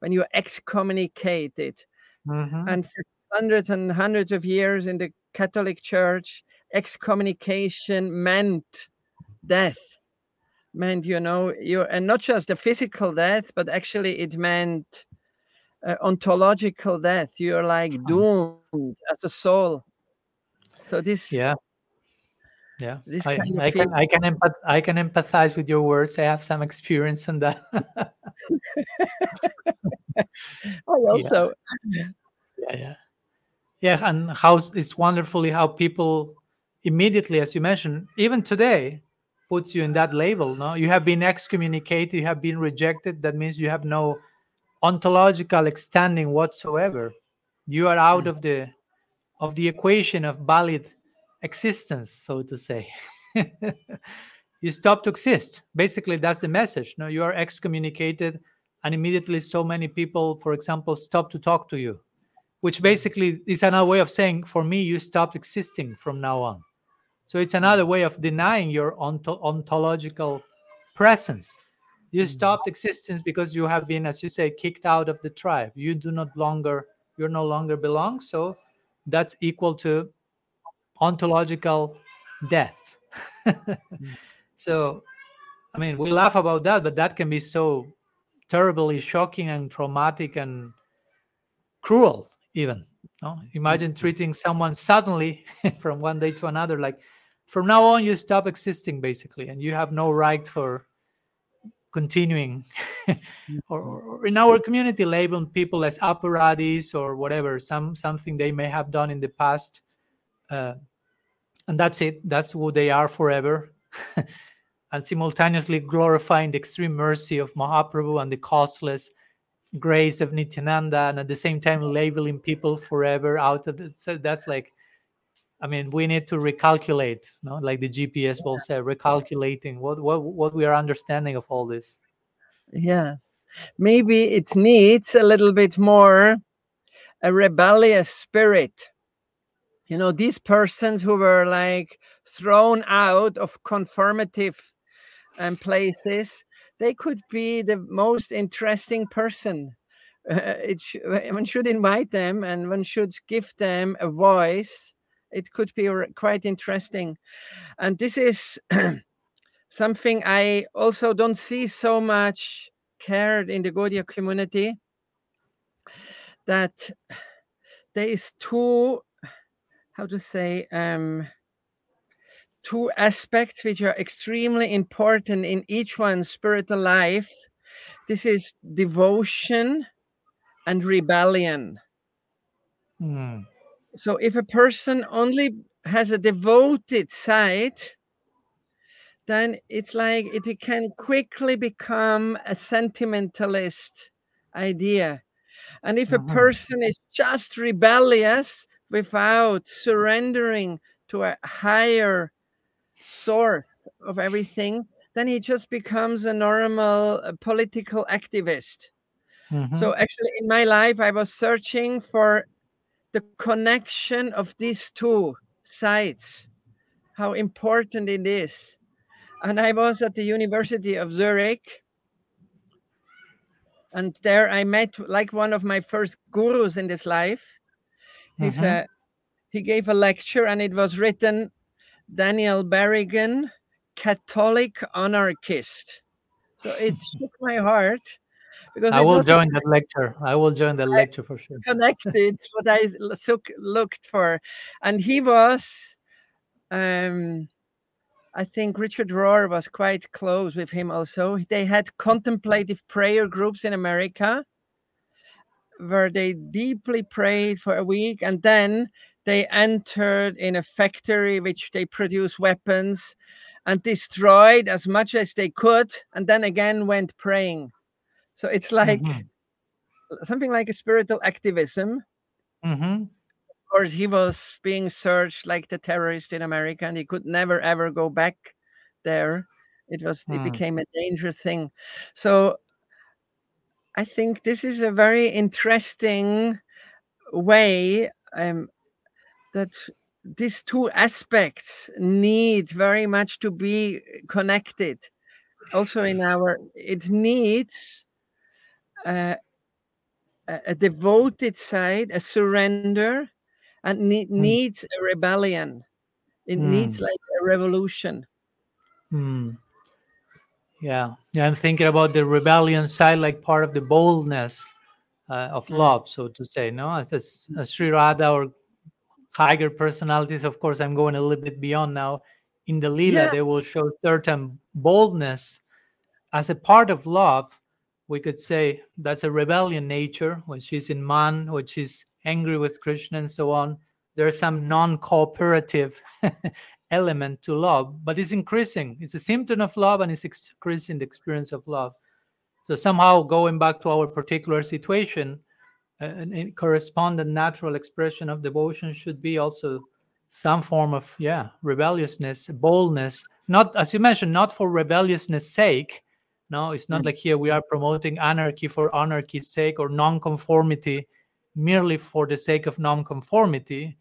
when you were excommunicated. Mhm. and for hundreds and hundreds of years in the catholic church excommunication meant death. Meant you know you and not just a physical death but actually it meant uh, ontological death. You're like doomed as a soul so this yeah. Yeah. this I, I can I can empath- I can empathize with your words. I have some experience in that. I also yeah yeah yeah and how it's wonderfully how people immediately as you mentioned even today puts you in that label no you have been excommunicated you have been rejected that means you have no ontological standing whatsoever you are out hmm. of the of the equation of valid existence so to say. You stop to exist. Basically that's the message. No you are excommunicated and immediately so many people for example stop to talk to you which hmm. basically is another way of saying for me you stopped existing from now on. So it's hmm. another way of denying your onto- ontological presence. You hmm. stopped existence because you have been as you say kicked out of the tribe. You do not longer you're no longer belong so that's equal to ontological death. Hmm. So i mean we laugh about that but that can be so terribly shocking and traumatic and cruel even no? imagine hmm. treating someone suddenly from one day to another like from now on you stop existing basically and you have no right for continuing or, or in our community labeling people as aparadhis or whatever some something they may have done in the past uh, and that's it. That's who they are forever. And simultaneously glorifying the extreme mercy of mahaprabhu and the costless grace of nityananda and at the same time labeling people forever out of it so that's like i mean we need to recalculate no like the gps will say recalculating what what what we are understanding of all this. Yeah. Maybe it needs a little bit more a rebellious spirit. You know these persons who were like thrown out of conformative um, places they could be the most interesting person. Uh, it sh- one should invite them and one should give them a voice it could be quite interesting. And this is something i also don't see so much cared in the Gaudiya community that there is two how to say um two aspects which are extremely important in each one's spiritual life. This is devotion and rebellion. Hmm. So if a person only has a devoted side then it's like it can quickly become a sentimentalist idea and if a Mhm. person is just rebellious without surrendering to a higher source of everything then he just becomes a normal uh, political activist Mhm. so actually in my life i was searching for the connection of these two sides how important it is. And i was at the university of zurich and there i met like one of my first gurus in this life. He's Mhm. uh, he gave a lecture and it was written daniel berrigan catholic anarchist. So it shook my heart because I will join that lecture. I will join that lecture for sure. connected what I sook- looked for. And he was, um, I think Richard Rohr was quite close with him also. They had contemplative prayer groups in America where they deeply prayed for a week and then they entered in a factory which they produce weapons and destroyed as much as they could and then again went praying so it's like Mhm. something like a spiritual activism Mhm. of course he was being searched like the terrorist in america and he could never ever go back there it was it Mm. became a dangerous thing so i think this is a very interesting way um, that these two aspects need very much to be connected also in our it needs a, a devoted side a surrender and ne- needs a rebellion it needs Mm. like a revolution Hmm. Yeah, yeah. I'm thinking about the rebellion side, like part of the boldness uh, of Mm. love, so to say. No, as as, as Sri Radha or higher personalities, of course, I'm going a little bit beyond now. In the lila, Yeah. they will show certain boldness as a part of love. We could say that's a rebellion nature when she's in man, when she's angry with Krishna, and so on. There's some non-cooperative element to love, but it's increasing. It's a symptom of love and it's increasing the experience of love. So somehow going back to our particular situation, a correspondent natural expression of devotion should be also some form of yeah rebelliousness, boldness. Not as you mentioned, not for rebelliousness' sake. No, it's not Mm. like here we are promoting anarchy for anarchy's sake or non-conformity merely for the sake of non-conformity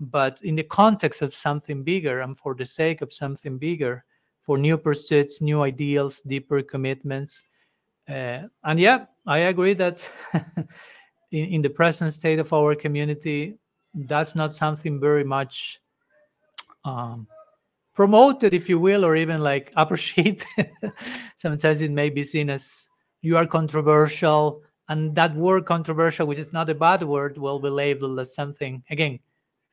but in the context of something bigger and for the sake of something bigger for new pursuits new ideals deeper commitments uh, and yeah i agree that in, in the present state of our community that's not something very much um, promoted if you will or even like appreciated sometimes it may be seen as you are controversial and that word controversial which is not a bad word will be labeled as something again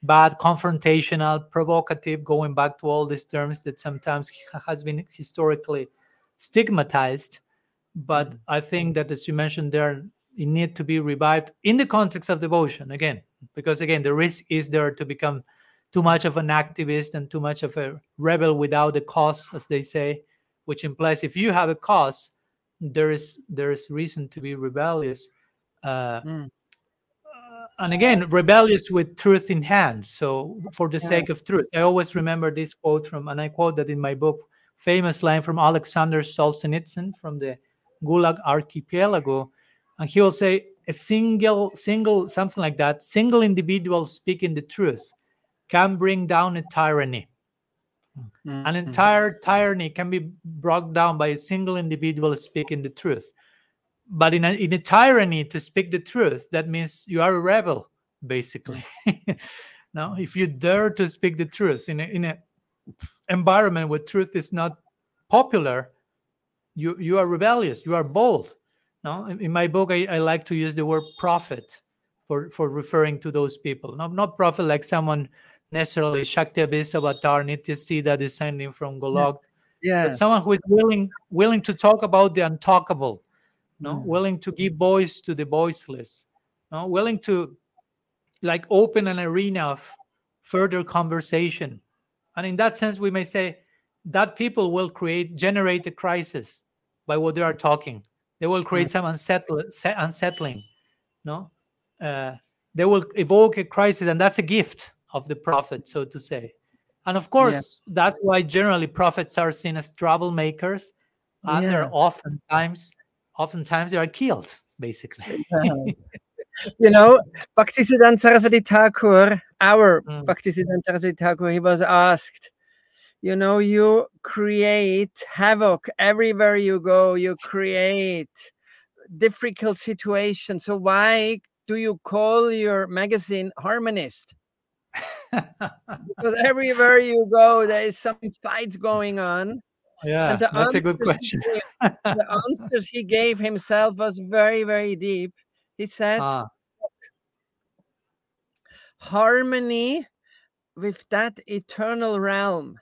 bad confrontational provocative going back to all these terms that sometimes has been historically stigmatized but Mhm. i think that as you mentioned there it need to be revived in the context of devotion again because again the risk is there to become too much of an activist and too much of a rebel without a cause as they say which implies if you have a cause there is there is reason to be rebellious uh, Mm. and again rebellious with truth in hand so for the Yeah. sake of truth i always remember this quote from and i quote that in my book famous line from alexander solzhenitsyn from the gulag archipelago and he will say a single single something like that single individual speaking the truth can bring down a tyranny. An Mhm. entire tyranny can be brought down by a single individual speaking the truth. But in a, in a tyranny to speak the truth that means you are a rebel basically. Now if you dare to speak the truth in a, in a environment where truth is not popular you you are rebellious you are bold. No in, in my book I, I like to use the word prophet for for referring to those people. Not not prophet like someone necessarily shakti avatar nitya siddha descending from golok. Yeah. but someone who is willing willing to talk about the untalkable no Mm. willing to give voice to the voiceless no willing to like open an arena of further conversation. And in that sense we may say that people will create generate a crisis by what they are talking. They will create some unsettle, se- unsettling no uh, they will evoke a crisis and that's a gift of the prophet so to say and of course that's why generally prophets are seen as troublemakers and Yeah. they're oftentimes oftentimes they are killed basically Yeah. you know, Bhaktisiddhanta Saraswati Thakur, our Mm. Bhaktisiddhanta Saraswati Thakur, he was asked, you know, you create havoc everywhere you go, you create difficult situations. So why do you call your magazine Harmonist? Because everywhere you go, there is some fight going on. yeah that's a good question gave- the answers he gave himself was very, very deep. He said, Ah, harmony with that eternal realm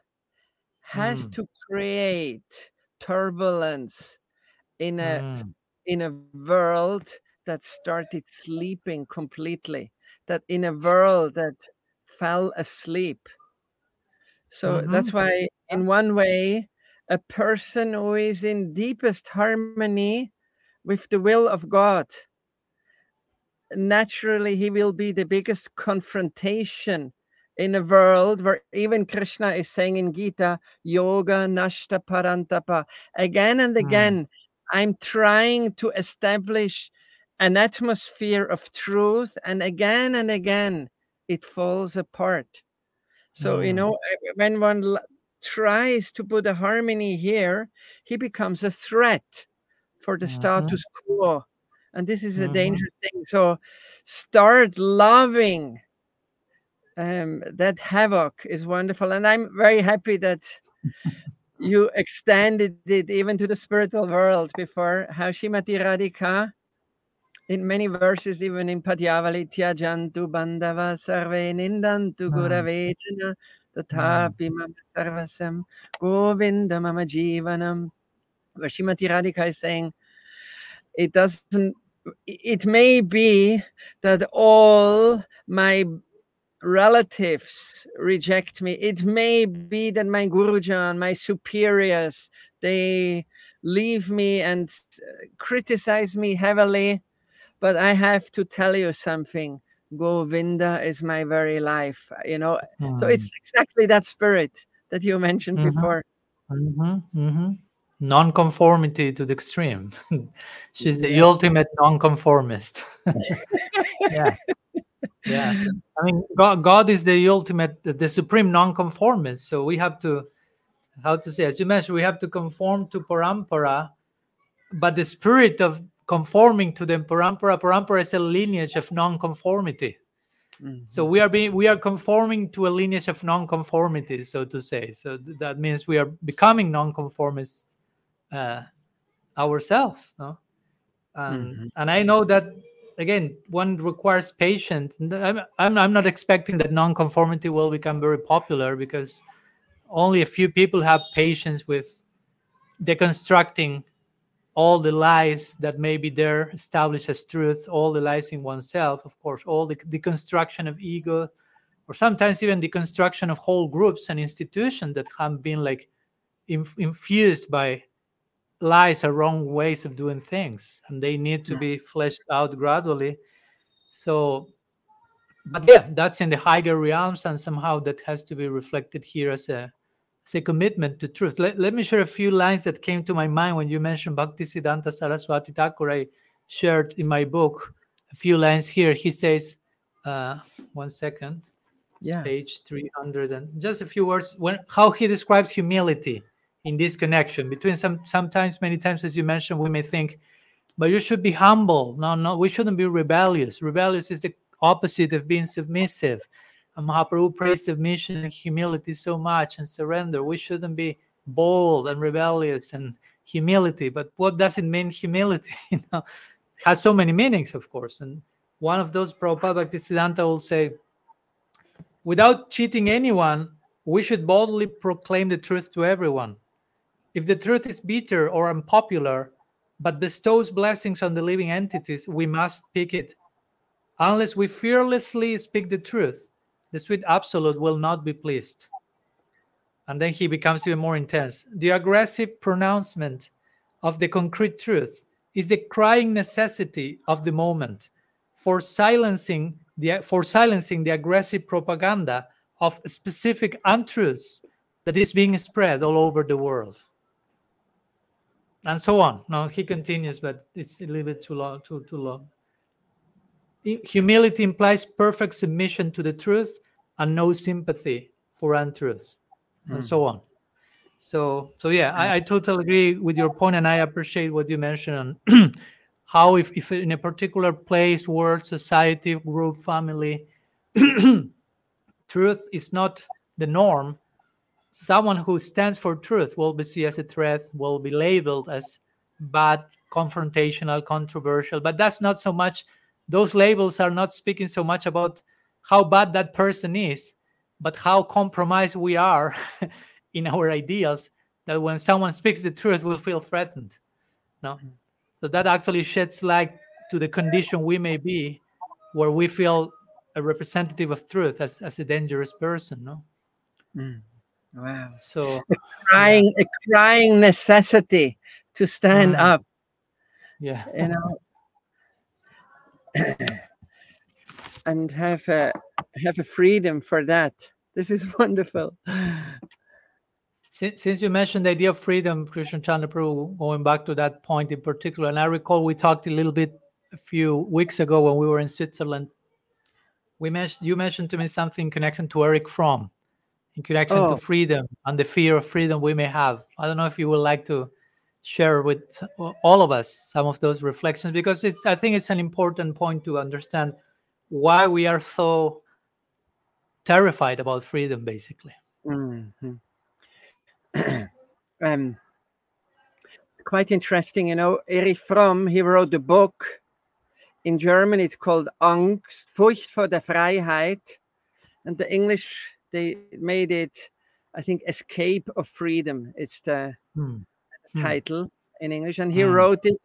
has Mm. to create turbulence in a mm, in a world that started sleeping completely that in a world that fell asleep. So Mhm. that's why, in one way, a person who is in deepest harmony with the will of God, naturally, he will be the biggest confrontation in a world where even Krishna is saying in Gita, Yoga Nashta Parantapa. Again and Mm. again, I'm trying to establish an atmosphere of truth, and again and again, it falls apart. So, you Mm. know, uh, when one l- tries to put a harmony here, he becomes a threat for the Mhm. status quo. And this is a Mhm. dangerous thing. So, start loving um, that havoc is wonderful. And I'm very happy that you extended it even to the spiritual world before. How Shrimati Radhika, in many verses, even in Padyavali, Tyajantu Bandava Sarve Nindantu Mm. Guravejana Tathapi Mama Sarvasam Govinda Mama Jivanam. Where Shrimati Radhika is saying, it doesn't, it may be that all my relatives reject me. It may be that my Gurujan, my superiors, they leave me and uh, criticize me heavily. But I have to tell you something. Govinda is my very life, you know. So Mm. it's exactly that spirit that you mentioned Mhm. before. Mhm, mhm. Non-conformity to the extreme. She's the ultimate non-conformist. yeah, yeah. I mean, God, God is the ultimate, the, the supreme non-conformist. So we have to, how to say, as you mentioned, we have to conform to parampara, but the spirit of conforming to the parampara, parampara is a lineage of non-conformity. So Mhm. we are being we are conforming to a lineage of non-conformity, so to say. So th- that means we are becoming non-conformists uh, ourselves, no? And Mhm. and I know that again, one requires patience. I'm, I'm I'm not expecting that non-conformity will become very popular because only a few people have patience with deconstructing all the lies that may be there established as truth, all the lies in oneself, of course, all the deconstruction of ego, or sometimes even deconstruction of whole groups and institutions that have been like inf- infused by lies or wrong ways of doing things, and they need to Yeah. be fleshed out gradually. So, but yeah, that's in the higher realms, and somehow that has to be reflected here as a a commitment to truth. Let, let me share a few lines that came to my mind when you mentioned Bhaktisiddhanta Saraswati Thakur. I shared in my book a few lines here. He says, uh, one second, Yeah. page 300, and just a few words, when, how he describes humility in this connection between some sometimes, many times, as you mentioned, we may think, but you should be humble. No, no, we shouldn't be rebellious. Rebellious is the opposite of being submissive. Mahaprabhu praised submission and humility so much and surrender. We shouldn't be bold and rebellious and humility. But what does it mean, humility? you know, it has so many meanings, of course. And one of those, Prabhupada Bhaktisiddhanta will say, without cheating anyone, we should boldly proclaim the truth to everyone. If the truth is bitter or unpopular, but bestows blessings on the living entities, we must speak it. Unless we fearlessly speak the truth, the sweet absolute will not be pleased. And then he becomes even more intense. The aggressive pronouncement of the concrete truth is the crying necessity of the moment for silencing the for silencing the aggressive propaganda of specific untruths that is being spread all over the world and so on no he continues but it's a little bit too long too too long humility implies perfect submission to the truth and no sympathy for untruth and so hmm. on. So so yeah I, I hmm. totally agree with your point and i appreciate what you mentioned on how if, if in a particular place world society group family truth is not the norm someone who stands for truth will be seen as a threat will be labeled as bad confrontational controversial but that's not so much those labels are not speaking so much about how bad that person is but how compromised we are in our ideals that when someone speaks the truth we'll feel threatened no so that actually sheds light to the condition we may be where we feel a representative of truth as, as a dangerous person, no? Mm. Wow. So a crying, yeah. a crying necessity to stand mm. up. Yeah. You know. and have a have a freedom for that. This is wonderful. Since, since you mentioned the idea of freedom, Krishna Chandra going back to that point in particular, and I recall we talked a little bit a few weeks ago when we were in Switzerland. We mentioned you mentioned to me something in connection to Erich Fromm, in connection oh. to freedom and the fear of freedom we may have. I don't know if you would like to share with all of us some of those reflections because it's I think it's an important point to understand why we are so terrified about freedom basically. Mm-hmm. um, quite interesting. You know, Erich Fromm, he wrote a book in German. It's called Angst, Furcht vor der Freiheit. And the English, they made it, I think, Escape of Freedom. It's the hmm. Title hmm. in English. And he hmm. wrote it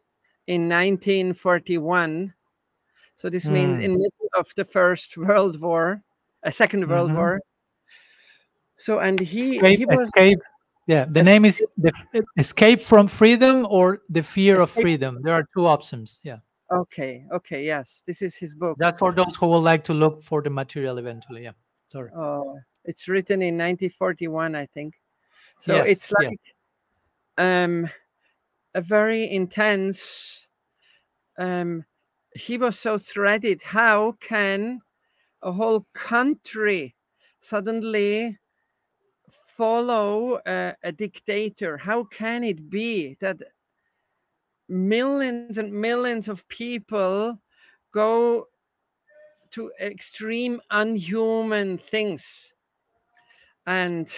in 1941. So this means hmm. in middle of the First World War, a 2nd World mm-hmm. War. So and he escape, he was, escape yeah, the name is the escape from freedom or the fear escape. of freedom. There are two options. Yeah. Okay. Okay. Yes, this is his book. That's for those who would like to look for the material eventually. Yeah. Sorry. Oh, it's written in 1941, I think. So yes, it's like yeah. Um, a very intense. Um, he was so threaded. How can a whole country suddenly follow a, a dictator? How can it be that millions and millions of people go to extreme unhuman things? And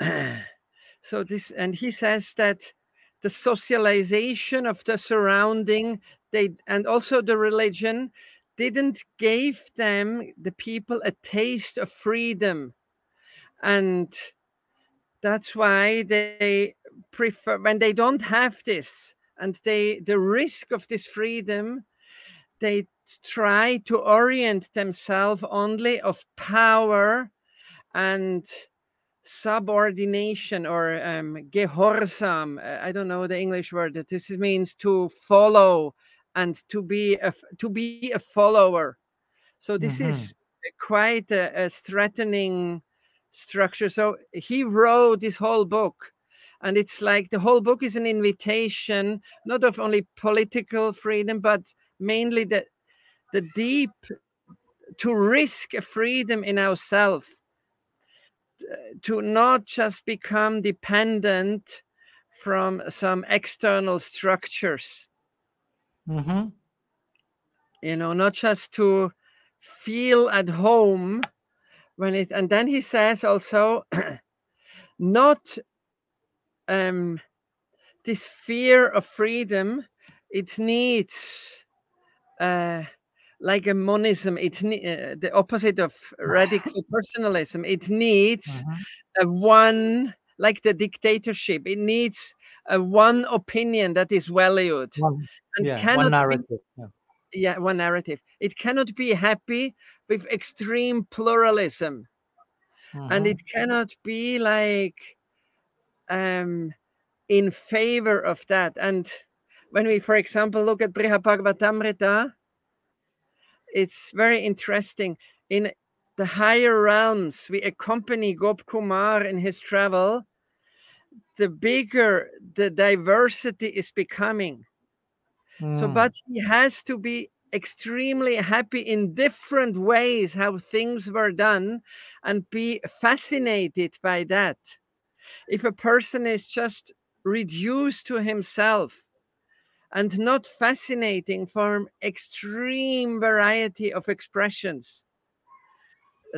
so this, and he says that the socialization of the surrounding they and also the religion didn't give them the people a taste of freedom. And that's why they prefer when they don't have this and they the risk of this freedom they try to orient themselves only of power and subordination or um, gehorsam i don't know the english word that this means to follow and to be a to be a follower so this mm-hmm. is quite a, a threatening structure. So he wrote this whole book. And it's like the whole book is an invitation, not of only political freedom, but mainly the, the deep to risk a freedom in ourselves, to not just become dependent from some external structures. Mm-hmm. You know, not just to feel at home when it and then he says also not um this fear of freedom it needs uh like a monism it's uh, the opposite of radical personalism it needs mm-hmm. a one like the dictatorship it needs a one opinion that is valued one, and yeah, cannot one narrative be, yeah. yeah one narrative it cannot be happy with extreme pluralism and mm-hmm. it cannot be like um in favor of that and when we for example look at Brihad it's very interesting in the higher realms we accompany Gop Kumar in his travel the bigger the diversity is becoming mm. so but he has to be extremely happy in different ways how things were done and be fascinated by that. If a person is just reduced to himself and not fascinating from extreme variety of expressions,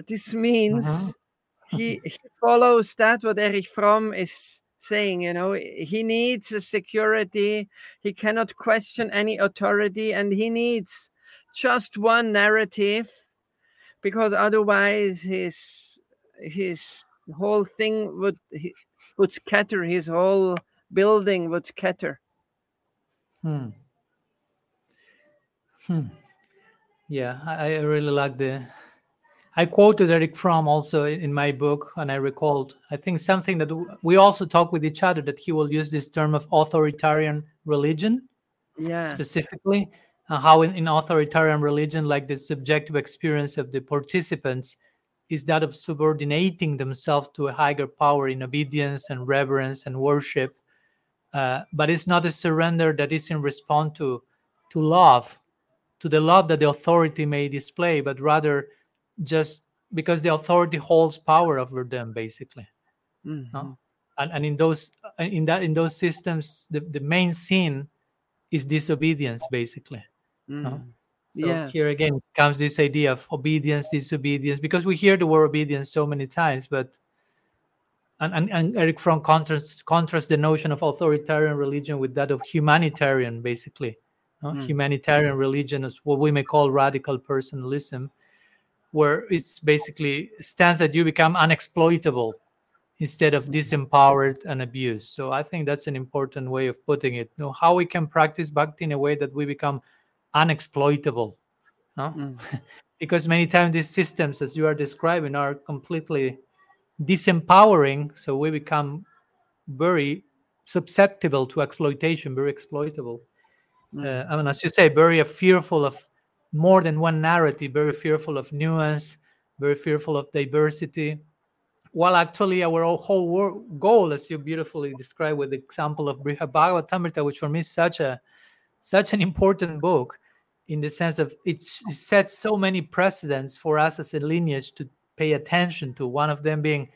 this means uh-huh. he, he follows that what Erich Fromm is saying you know he needs a security he cannot question any authority and he needs just one narrative because otherwise his his whole thing would would scatter his whole building would scatter hmm. Hmm. Yeah, I, I really like the. I quoted Erich Fromm also in my book, and I recalled, I think, something that we also talk with each other that he will use this term of authoritarian religion Yeah. specifically, uh, how in, in authoritarian religion, like the subjective experience of the participants is that of subordinating themselves to a higher power in obedience and reverence and worship. Uh, but it's not a surrender that is in response to to love, to the love that the authority may display, but rather just because the authority holds power over them, basically. Mhm. No? And, and in those in that in those systems, the, the main sin is disobedience, basically. no? Mhm. So Yeah. here again comes this idea of obedience, disobedience, because we hear the word obedience so many times, but and, and, and Erich Fromm contrasts contrasts the notion of authoritarian religion with that of humanitarian, basically. no? Mm. Humanitarian religion is what we may call radical personalism, where it's basically stands that you become unexploitable instead of disempowered and abused. So I think that's an important way of putting it. You know, how we can practice bhakti in a way that we become unexploitable. No? Mm. because many times these systems, as you are describing, are completely disempowering. So we become very susceptible to exploitation, very exploitable. Mm. Uh, I mean, as you say, very fearful of more than one narrative, very fearful of nuance, very fearful of diversity. While actually our whole wor- goal, as you beautifully described with the example of Brihad Bhagavatamrita, which for me is such a such an important book, in the sense of it's, it sets so many precedents for us as a lineage to pay attention to. One of them being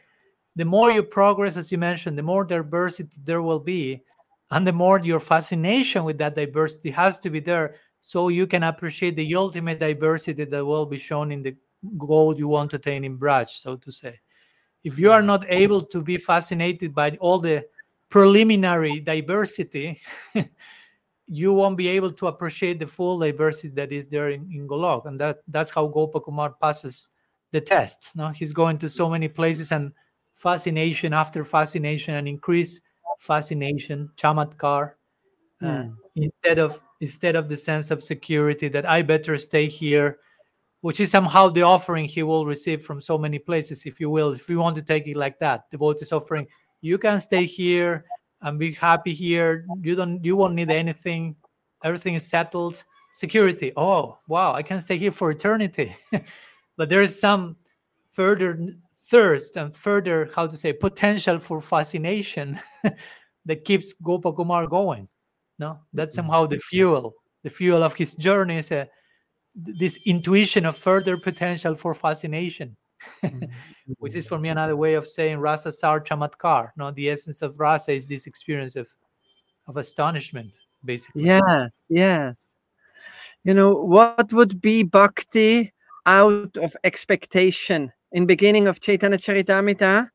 the more you progress, as you mentioned, the more diversity there will be, and the more your fascination with that diversity has to be there, so you can appreciate the ultimate diversity that will be shown in the goal you want to attain in Braj, so to say. If you are not able to be fascinated by all the preliminary diversity, you won't be able to appreciate the full diversity that is there in, in Golok. And that that's how Gopakumar passes the test. No, he's going to so many places and fascination after fascination and increase fascination, chamatkar, uh, Mm. instead of instead of the sense of security that I better stay here, which is somehow the offering he will receive from so many places, if you will, if you want to take it like that. The vote is offering, you can stay here and be happy here. You don't you won't need anything. Everything is settled. Security. Oh wow, I can stay here for eternity. but there is some further thirst and further, how to say, potential for fascination that keeps Gopakumar going. No, that's mm-hmm. somehow the fuel. The fuel of his journey is uh, a, this intuition of further potential for fascination, mm-hmm. which is for me mm-hmm. another way of saying rasa sar chamatkar. No, the essence of rasa is this experience of of astonishment, basically. Yes, yes. You know, what would be bhakti out of expectation? In beginning of Chaitanya Charitamrita,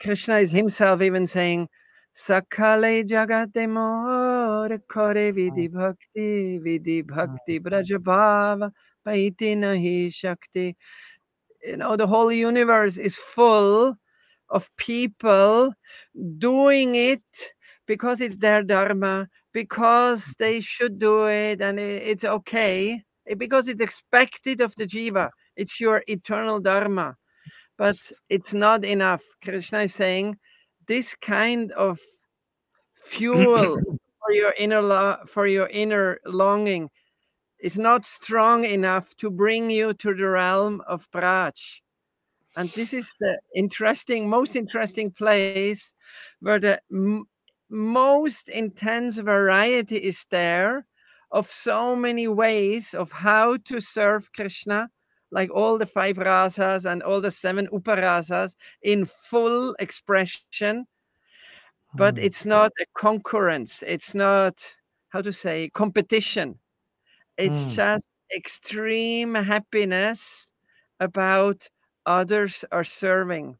Krishna is himself even saying, Sakale jagate more kore vidhi mm. bhakti, vidhi bhakti mm. brajabhava, paiti nahi shakti. You know, the whole universe is full of people doing it because it's their dharma, because mm. they should do it and it's okay, because it's expected of the jiva. It's your eternal dharma. But it's not enough. Krishna is saying this kind of fuel for your inner lo- for your inner longing is not strong enough to bring you to the realm of Braj. And this is the interesting, most interesting place where the m- most intense variety is there of so many ways of how to serve Krishna, like all the five rasas and all the seven uparasas in full expression. But Mm. it's not a concurrence, it's not, how to say, competition. It's Mm. just extreme happiness about others are serving.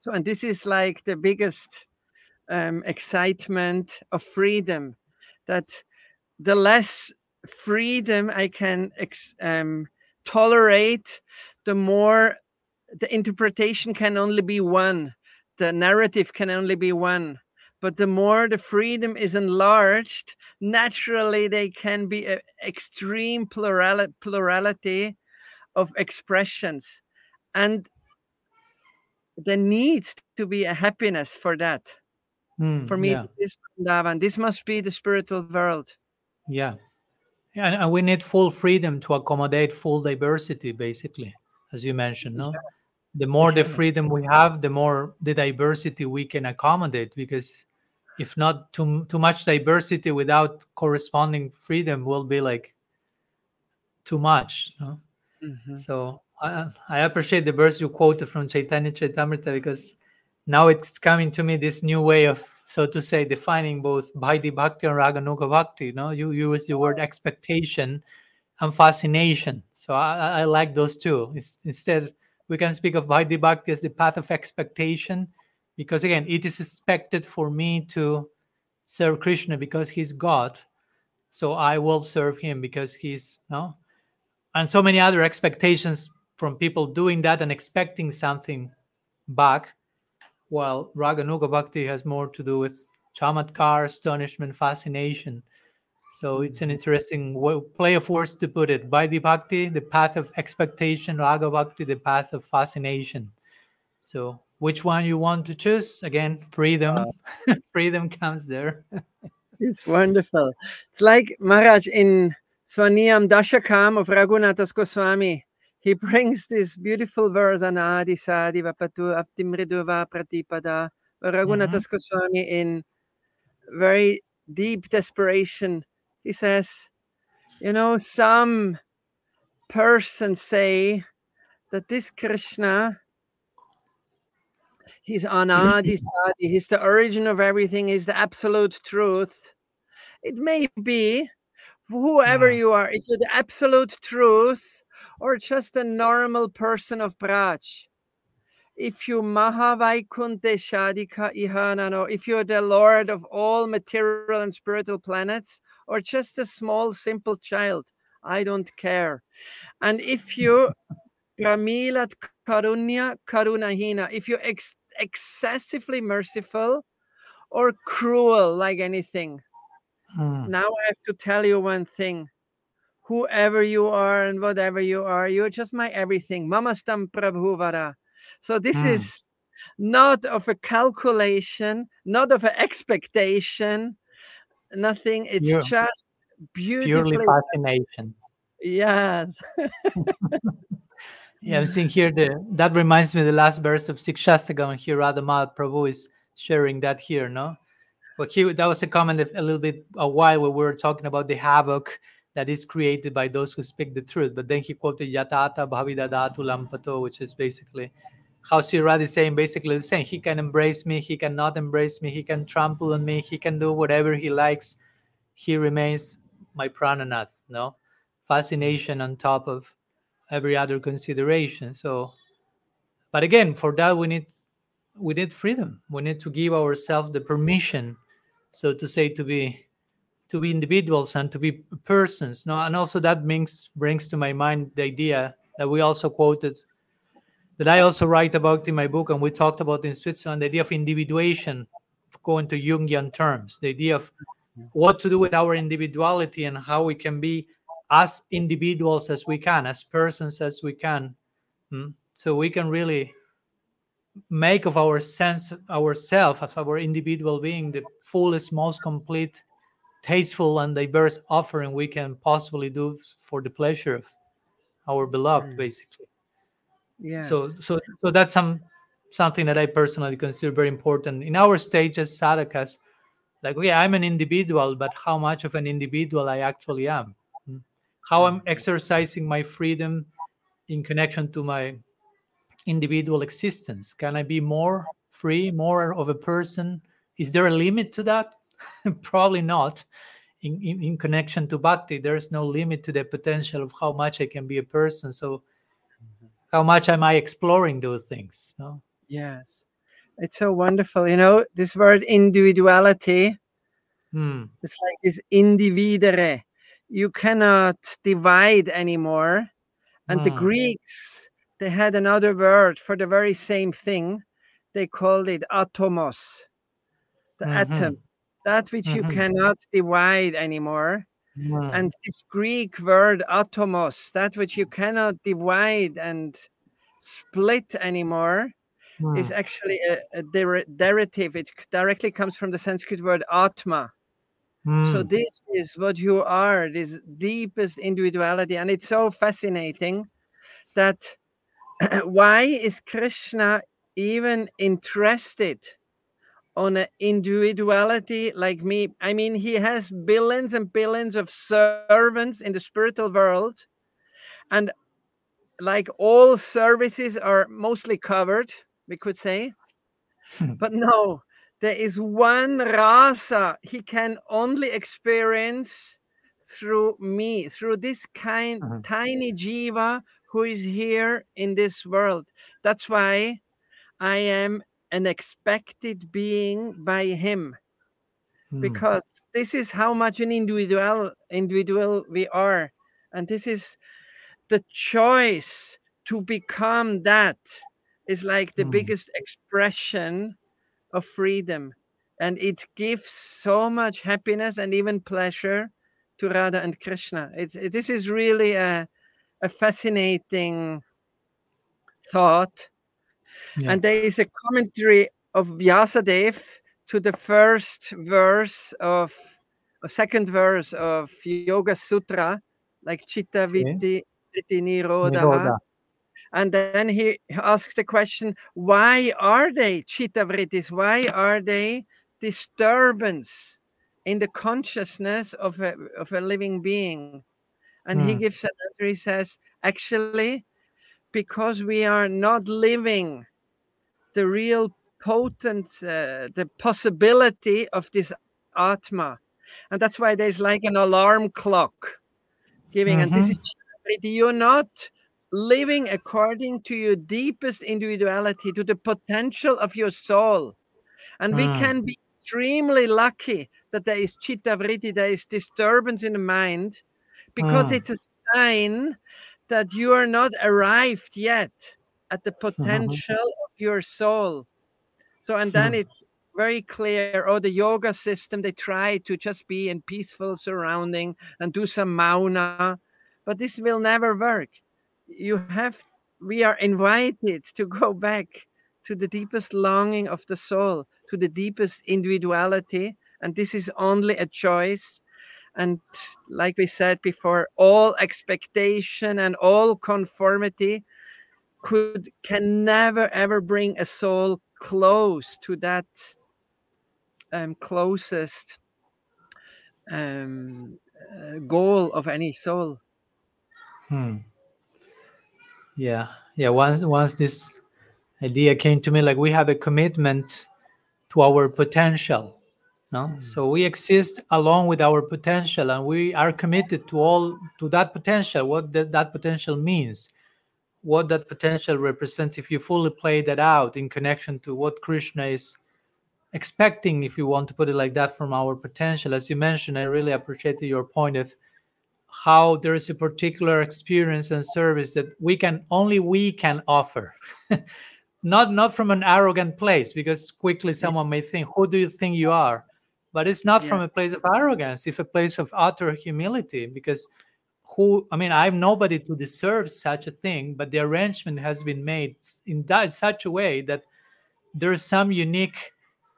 So, and this is like the biggest um, excitement of freedom that the less freedom I can ex- um, tolerate, the more the interpretation can only be one, the narrative can only be one. but the more the freedom is enlarged, naturally they can be an extreme plurali- plurality of expressions. And there needs to be a happiness for that. Mm, For me, yeah. this is Vrindavan. This must be the spiritual world. Yeah. Yeah, and, and we need full freedom to accommodate full diversity, basically, as you mentioned. No, the more the freedom we have, the more the diversity we can accommodate. Because if not too too much diversity without corresponding freedom, will be like too much. No? Mhm. So I, I appreciate the verse you quoted from Chaitanya Charitamrita because now it's coming to me this new way of, so to say, defining both Vaidhi Bhakti and Raganuga Bhakti. You know, you use the word expectation and fascination. So I, I- like those two. It's, instead, we can speak of Vaidhi Bhakti as the path of expectation because, again, it is expected for me to serve Krishna because he's God. So I will serve him because he's, you no? and so many other expectations from people doing that and expecting something back while raganuga bhakti has more to do with chamatkar astonishment fascination. So it's an mm-hmm. interesting wo- play of words to put it. Vaidhi bhakti the path of expectation raga bhakti the path of fascination. So which one you want to choose? Again freedom. Uh. Freedom comes there. It's wonderful. It's like Maharaj in Svaniyama Dashakam of Raghunath Das Goswami. He brings this beautiful verse Anadi Sadi Vapatu Aptimriduva Pratipada. where Raghunath Das mm-hmm. Goswami in very deep desperation. He says, you know, some persons say that this Krishna He's Anadi Sadi. He's the origin of everything. He's the absolute truth. It may be whoever Yeah. you are, if you're the absolute truth or just a normal person of Braj. If you Mahavaikunte Shadika Ihanano, if you're the Lord of all material and spiritual planets, or just a small, simple child, I don't care. And if you Pramilat Karunya Karunahina, if you're ex- excessively merciful or cruel like anything, Hmm. now I have to tell you one thing. Whoever you are and whatever you are, you're just my everything. Mamastam Prabhuvara. So this Hmm. is not of a calculation, not of an expectation, nothing. It's just purely fascination Yes. Yeah, I'm seeing here the that reminds me of the last verse of Sikshastakam and here Radhamal Prabhu is sharing that here, no? But here that was a comment a little bit a while where we were talking about the havoc that is created by those who speak the truth. But then he quoted Yatata Bhavidadatu Lampato, which is basically how Sirad is saying basically the same. He can embrace me, he cannot embrace me, he can trample on me, he can do whatever he likes. He remains my prananath, no? Fascination on top of every other consideration so but again for that we need we need freedom we need to give ourselves the permission so to say to be to be individuals and to be persons no and also that brings brings to my mind the idea that we also quoted that i also write about in my book and we talked about in switzerland the idea of individuation going to jungian terms the idea of what to do with our individuality and how we can be as individuals as we can, as persons as we can. mm, So we can really make of our sense, ourself, of our individual being, the fullest, most complete, tasteful, and diverse offering we can possibly do for the pleasure of our beloved, Mm. basically. yeah So, so, so that's some something that I personally consider very important in our stage as sadhakas. Like, yeah, I'm an individual, but how much of an individual I actually am? Mm. How I'm exercising my freedom in connection to my individual existence. Can I be more free, more of a person? Is there a limit to that? Probably not. In, in, in connection to bhakti, there's no limit to the potential of how much I can be a person. So, how much am I exploring those things? No? Yes. It's so wonderful. You know, this word individuality, Hmm. it's like this individere. You cannot divide anymore. And the Hmm. Greeks, they had another word for the very same thing. They called it atomos. the Mhm. atom, that which you Mhm. cannot divide anymore. Mm. And this Greek word atomos, that which you cannot divide and split anymore, is Mm. actually a, a der- derivative. It directly comes from the Sanskrit word atma. So Mm. this is what you are, this deepest individuality. And it's so fascinating that why is Krishna even interested on an individuality like me? I mean, he has billions and billions of servants in the spiritual world, and like all services are mostly covered, we could say. But no, there is one rasa he can only experience through me, through this kind Mhm. tiny jiva who is here in this world. That's why I am an expected being by him Mm. because this is how much an individual individual we are and this is the choice to become that is like the Mm. biggest expression of freedom and it gives so much happiness and even pleasure to radha and krishna it's it- this is really a, a fascinating thought Yeah. and there is a commentary of Vyasadev to the first verse of a second verse of Yoga Sutra, like Chitta Okay. Vitti Vritti Nirodha. Nirodha. And then he asks the question, why are they Chitta Vrittis? Why are they disturbance in the consciousness of a, of a living being? And he Hmm. gives an answer. He says, actually, because we are not living the real potent uh, the possibility of this atma and that's why there's like an alarm clock giving and this is Chitta-vritti. you're not living according to your deepest individuality to the potential of your soul and we Mm. can be extremely lucky that there is chitta vritti there is disturbance in the mind because Mm. it's a sign that you are not arrived yet at the potential of your soul. So and then Hmm. it's very clear oh the yoga system they try to just be in peaceful surrounding and do some mauna but this will never work. You have we are invited to go back to the deepest longing of the soul to the deepest individuality and this is only a choice. And like we said before all expectation and all conformity could can never ever bring a soul close to that um, closest um, uh, goal of any soul Hmm. Yeah, yeah. Once once this idea came to me, like we have a commitment to our potential, no? So we exist along with our potential, and we are committed to all to that potential. What that potential means, what that potential represents. If you fully play that out in connection to what Krishna is expecting, if you want to put it like that, from our potential, as you mentioned, I really appreciated your point of how there is a particular experience and service that we can only we can offer. Not not from an arrogant place because quickly someone may think who do you think you are? But it's not from a place of arrogance it's a place of utter humility because who i mean i'm nobody to deserve such a thing but the arrangement has been made in that such a way that there is some unique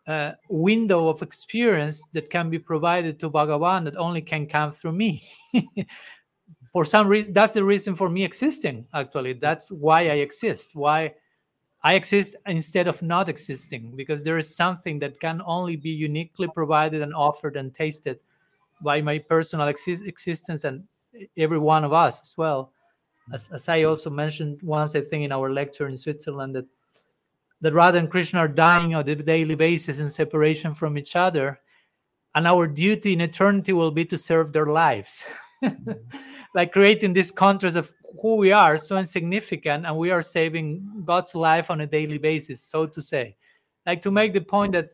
uh, window of experience that can be provided to Bhagavan that only can come through me. for some reason, that's the reason for me existing. Actually, that's why I exist. Why I exist instead of not existing, because there is something that can only be uniquely provided and offered and tasted by my personal exi- existence and every one of us as well. As, mm-hmm. as I also mentioned once, I think in our lecture in Switzerland, that that Radha and Krishna are dying on a daily basis in separation from each other, and our duty in eternity will be to serve their lives. Mm-hmm. like creating this contrast of who we are, so insignificant, and we are saving God's life on a daily basis, so to say. Like to make the point that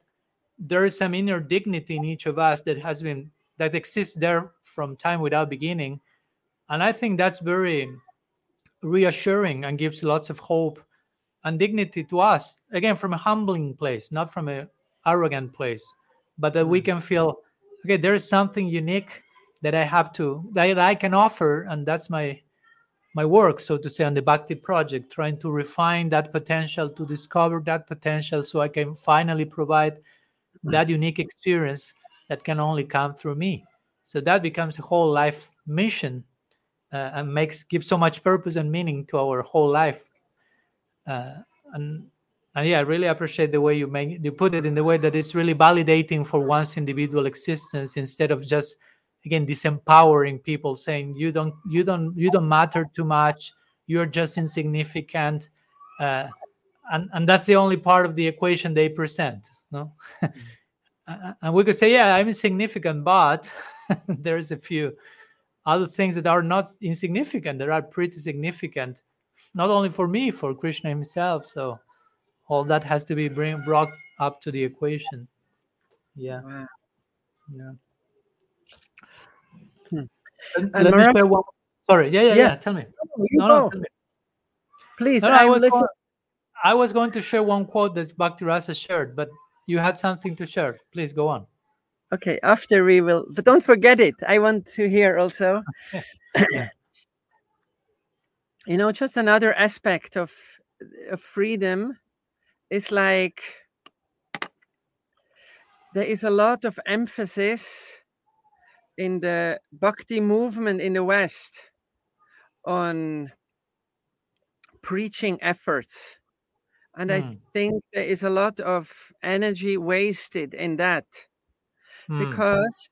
there is some inner dignity in each of us that has been that exists there from time without beginning. And I think that's very reassuring and gives lots of hope and dignity to us again from a humbling place not from a arrogant place but that we mm. can feel okay there is something unique that i have to that i can offer and that's my my work so to say on the bhakti project trying to refine that potential to discover that potential so i can finally provide mm. that unique experience that can only come through me. So that becomes a whole life mission uh, and makes gives so much purpose and meaning to our whole life. Uh, and and yeah, I really appreciate the way you make you put it in the way that it's really validating for one's individual existence instead of just again disempowering people saying you don't you don't you don't matter too much. You're just insignificant. Uh, and and that's the only part of the equation they present no? Mm-hmm. and we could say yeah i'm insignificant but there's a few other things that are not insignificant that are pretty significant not only for me for krishna himself. So all that has to be bring, brought up to the equation. Yeah. Wow. yeah. Hmm. me share one sorry. Yeah yeah yeah, yeah. tell me. No, no, tell me. please no, I, was going, I was going to share one quote that Bhakti Rasa shared but you had something to share. Please go on okay after we will but don't forget it i want to hear also you know just another aspect of, of freedom is like there is a lot of emphasis in the bhakti movement in the West on preaching efforts. And mm. I hmm. think there is a lot of energy wasted in that mm. because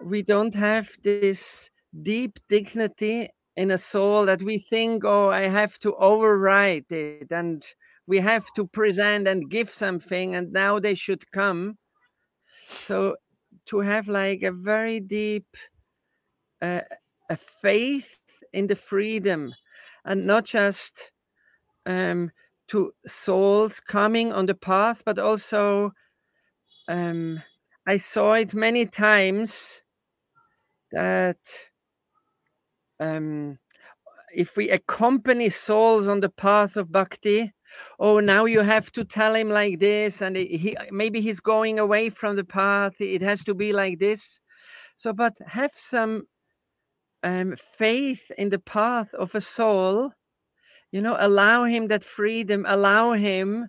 we don't have this deep dignity in a soul that we think, oh, I have to override it and we have to present and give something and now they should come so to have like a very deep uh, a faith in the freedom and not just um, to souls coming on the path but also um, i saw it many times that um, if we accompany souls on the path of bhakti oh now you have to tell him like this and he maybe he's going away from the path it has to be like this. So but have some um, faith in the path of a soul you know allow him that freedom allow him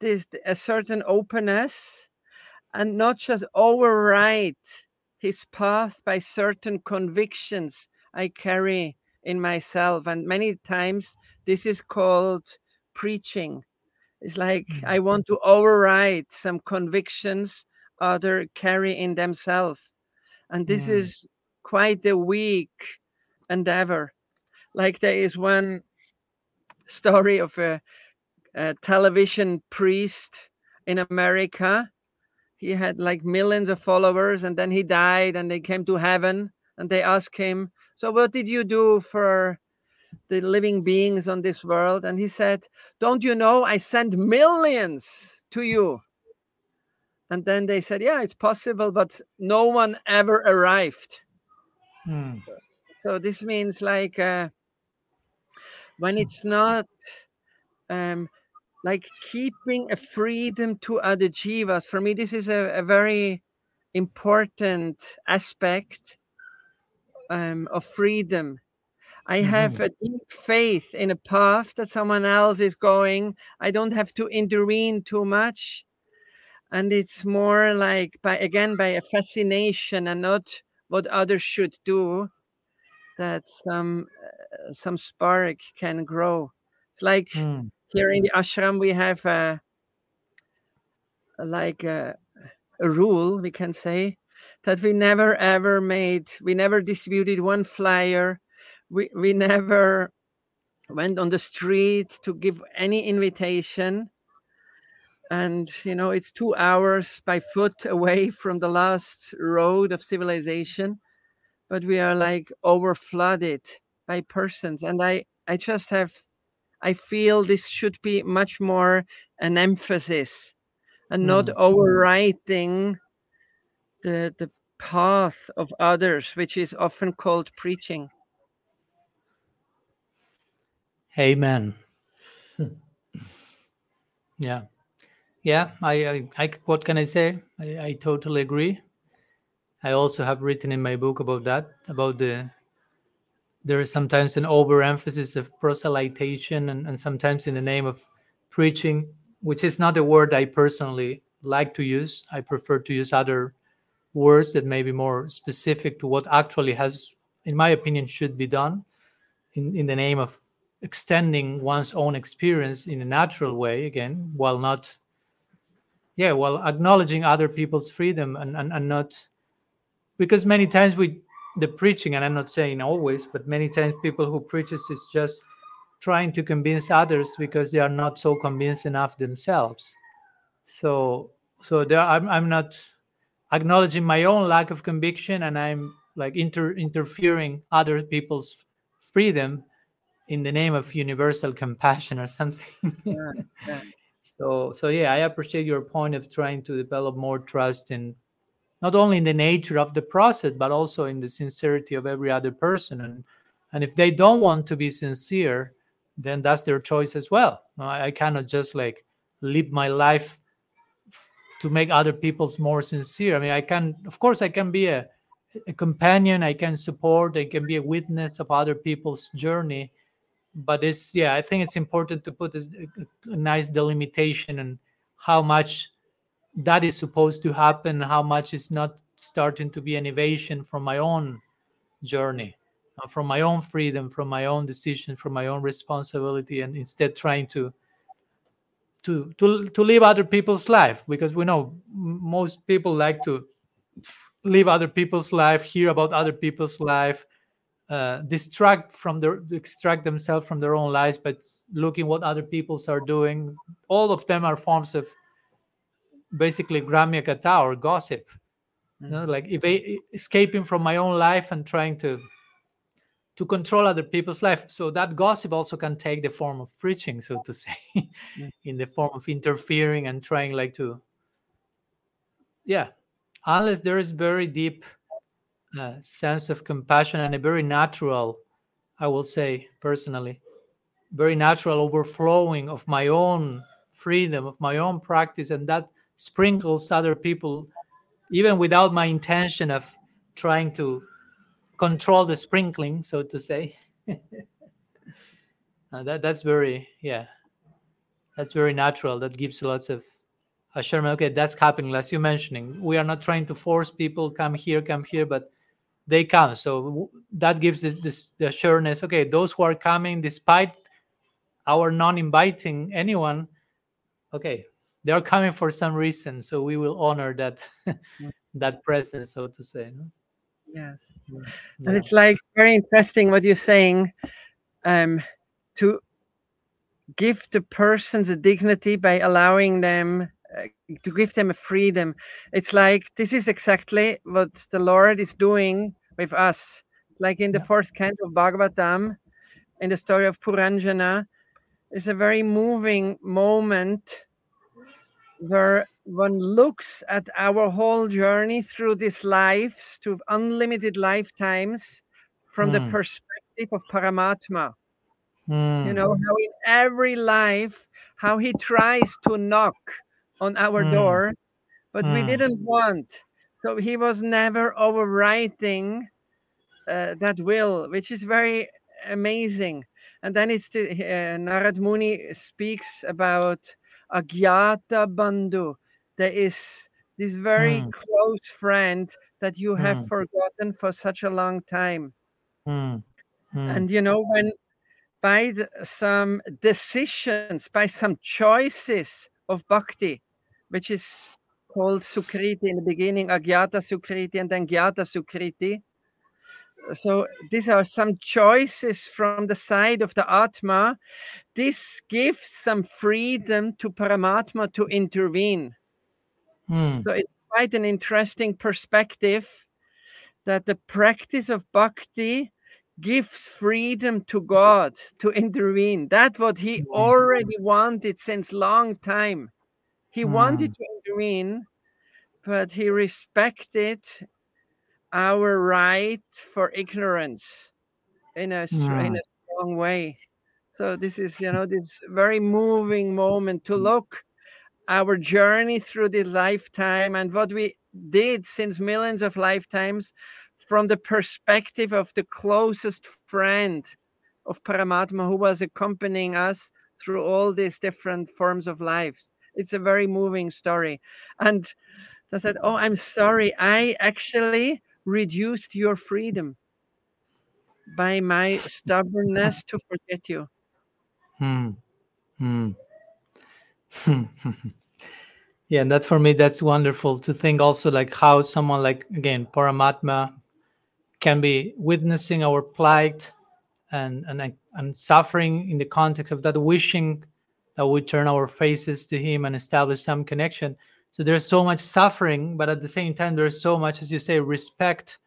this a certain openness and not just overwrite his path by certain convictions i carry in myself and many times this is called preaching. It's like mm-hmm. I want to override some convictions other carry in themselves. And this mm. is quite a weak endeavor. Like there is one story of a, a television priest in America. He had like millions of followers and then he died and they came to heaven and they asked him, So, what did you do for the living beings on this world. And he said, Don't you know I sent millions to you? And then they said, Yeah, it's possible, but no one ever arrived. Hmm. So this means like uh, when it's not um, like keeping a freedom to other jivas, for me, this is a, a very important aspect um, of freedom I have mm-hmm. a deep faith in a path that someone else is going. I don't have to intervene too much. And it's more like by again by a fascination and not what others should do that some uh, some spark can grow. It's like mm. Here in the ashram we have a, like a, a rule we can say that we never ever made we never distributed one flyer. We we never went on the street to give any invitation. And you know it's two hours by foot away from the last road of civilization. But we are like over flooded by persons. And i i just have i feel this should be much more an emphasis and not mm. overwriting the the path of others which is often called preaching Amen. yeah. Yeah, I, I, I what can I say? I, I totally agree. I also have written in my book about that, about the there is sometimes an overemphasis of proselytization and, and sometimes in the name of preaching, which is not a word I personally like to use. I prefer to use other words that may be more specific to what actually has, in my opinion, should be done in, in the name of extending one's own experience in a natural way, again, while not, yeah, while acknowledging other people's freedom and, and, and not, because many times we, the preaching, and I'm not saying always, but many times people who preaches is just trying to convince others because they are not so convinced enough themselves. So, so there, I'm, I'm not acknowledging my own lack of conviction and i'm like inter- interfering other people's freedom in the name of universal compassion or something Yeah, yeah. so so yeah i appreciate your point of trying to develop more trust in not only in the nature of the process but also in the sincerity of every other person and and if they don't want to be sincere then that's their choice as well i, I cannot just like live my life to make other people's more sincere. I mean, I can, of course, I can be a, a companion, I can support, I can be a witness of other people's journey. But it's, yeah, I think it's important to put a, a nice delimitation and how much that is supposed to happen, how much is not starting to be an evasion from my own journey, uh, from my own freedom, from my own decision, from my own responsibility, and instead trying to to to to live other people's life because we know most people like to live other people's life hear about other people's life uh, distract from their extract themselves from their own lives but looking what other people's are doing all of them are forms of basically gramya kata or gossip you know, like if I, escaping from my own life and trying to to control other people's life. So that gossip also can take the form of preaching, so to say, Mm. in the form of interfering and trying like to, yeah, unless there is very deep uh, sense of compassion and a very natural, I will say personally, very natural overflowing of my own freedom, of my own practice, and that sprinkles other people, even without my intention of trying to control the sprinkling, so to say. Uh, that that's very yeah, that's very natural. That gives lots of assurance. Okay, that's happening. As you mentioning, we are not trying to force people come here, come here, but they come. So that gives this, this the assurance. Okay, those who are coming, despite our non-inviting anyone, okay, they are coming for some reason. So we will honor that that presence, so to say. no? Yes. And it's like very interesting what you're saying um, to give the persons a dignity by allowing them uh, to give them a freedom. It's like this is exactly what the Lord is doing with us. Like in the Yeah. fourth canto of Bhagavatam, in the story of Puranjana, is a very moving moment where one looks at our whole journey through these lives to unlimited lifetimes from the Mm. perspective of Paramatma. You Mm, know, how in every life, how he tries to knock on our Mm. door, but we Mm. didn't want. So he was never overwriting uh, that will, which is very amazing. And then it's the uh, Narad Muni speaks about Agyata Bandhu. There is this very Mm. close friend that you have Mm. forgotten for such a long time. mm, And you know, when by the, some decisions, by some choices of bhakti, which is called Sukriti in the beginning, Agyata Sukriti, and then Gyata Sukriti. So these are some choices from the side of the Atma. This gives some freedom to Paramatma to intervene. mm, So it's quite an interesting perspective that the practice of bhakti gives freedom to God to intervene. That's what he Mm. already wanted since long time. He wanted Mm. to intervene, but he respected our right for ignorance in a str- in Mm. a strong way. So this is, you know, this very moving moment to look our journey through the lifetime and what we did since millions of lifetimes from the perspective of the closest friend of Paramatma who was accompanying us through all these different forms of lives. It's a very moving story. And I said, Oh, I'm sorry. I actually reduced your freedom by my stubbornness to forget you. Hmm. Hmm. yeah, and that for me, that's wonderful to think also like how someone like again Paramatma can be witnessing our plight and and and suffering in the context of that, wishing that we turn our faces to Him and establish some connection. So there's so much suffering, but at the same time, there's so much, as you say, respect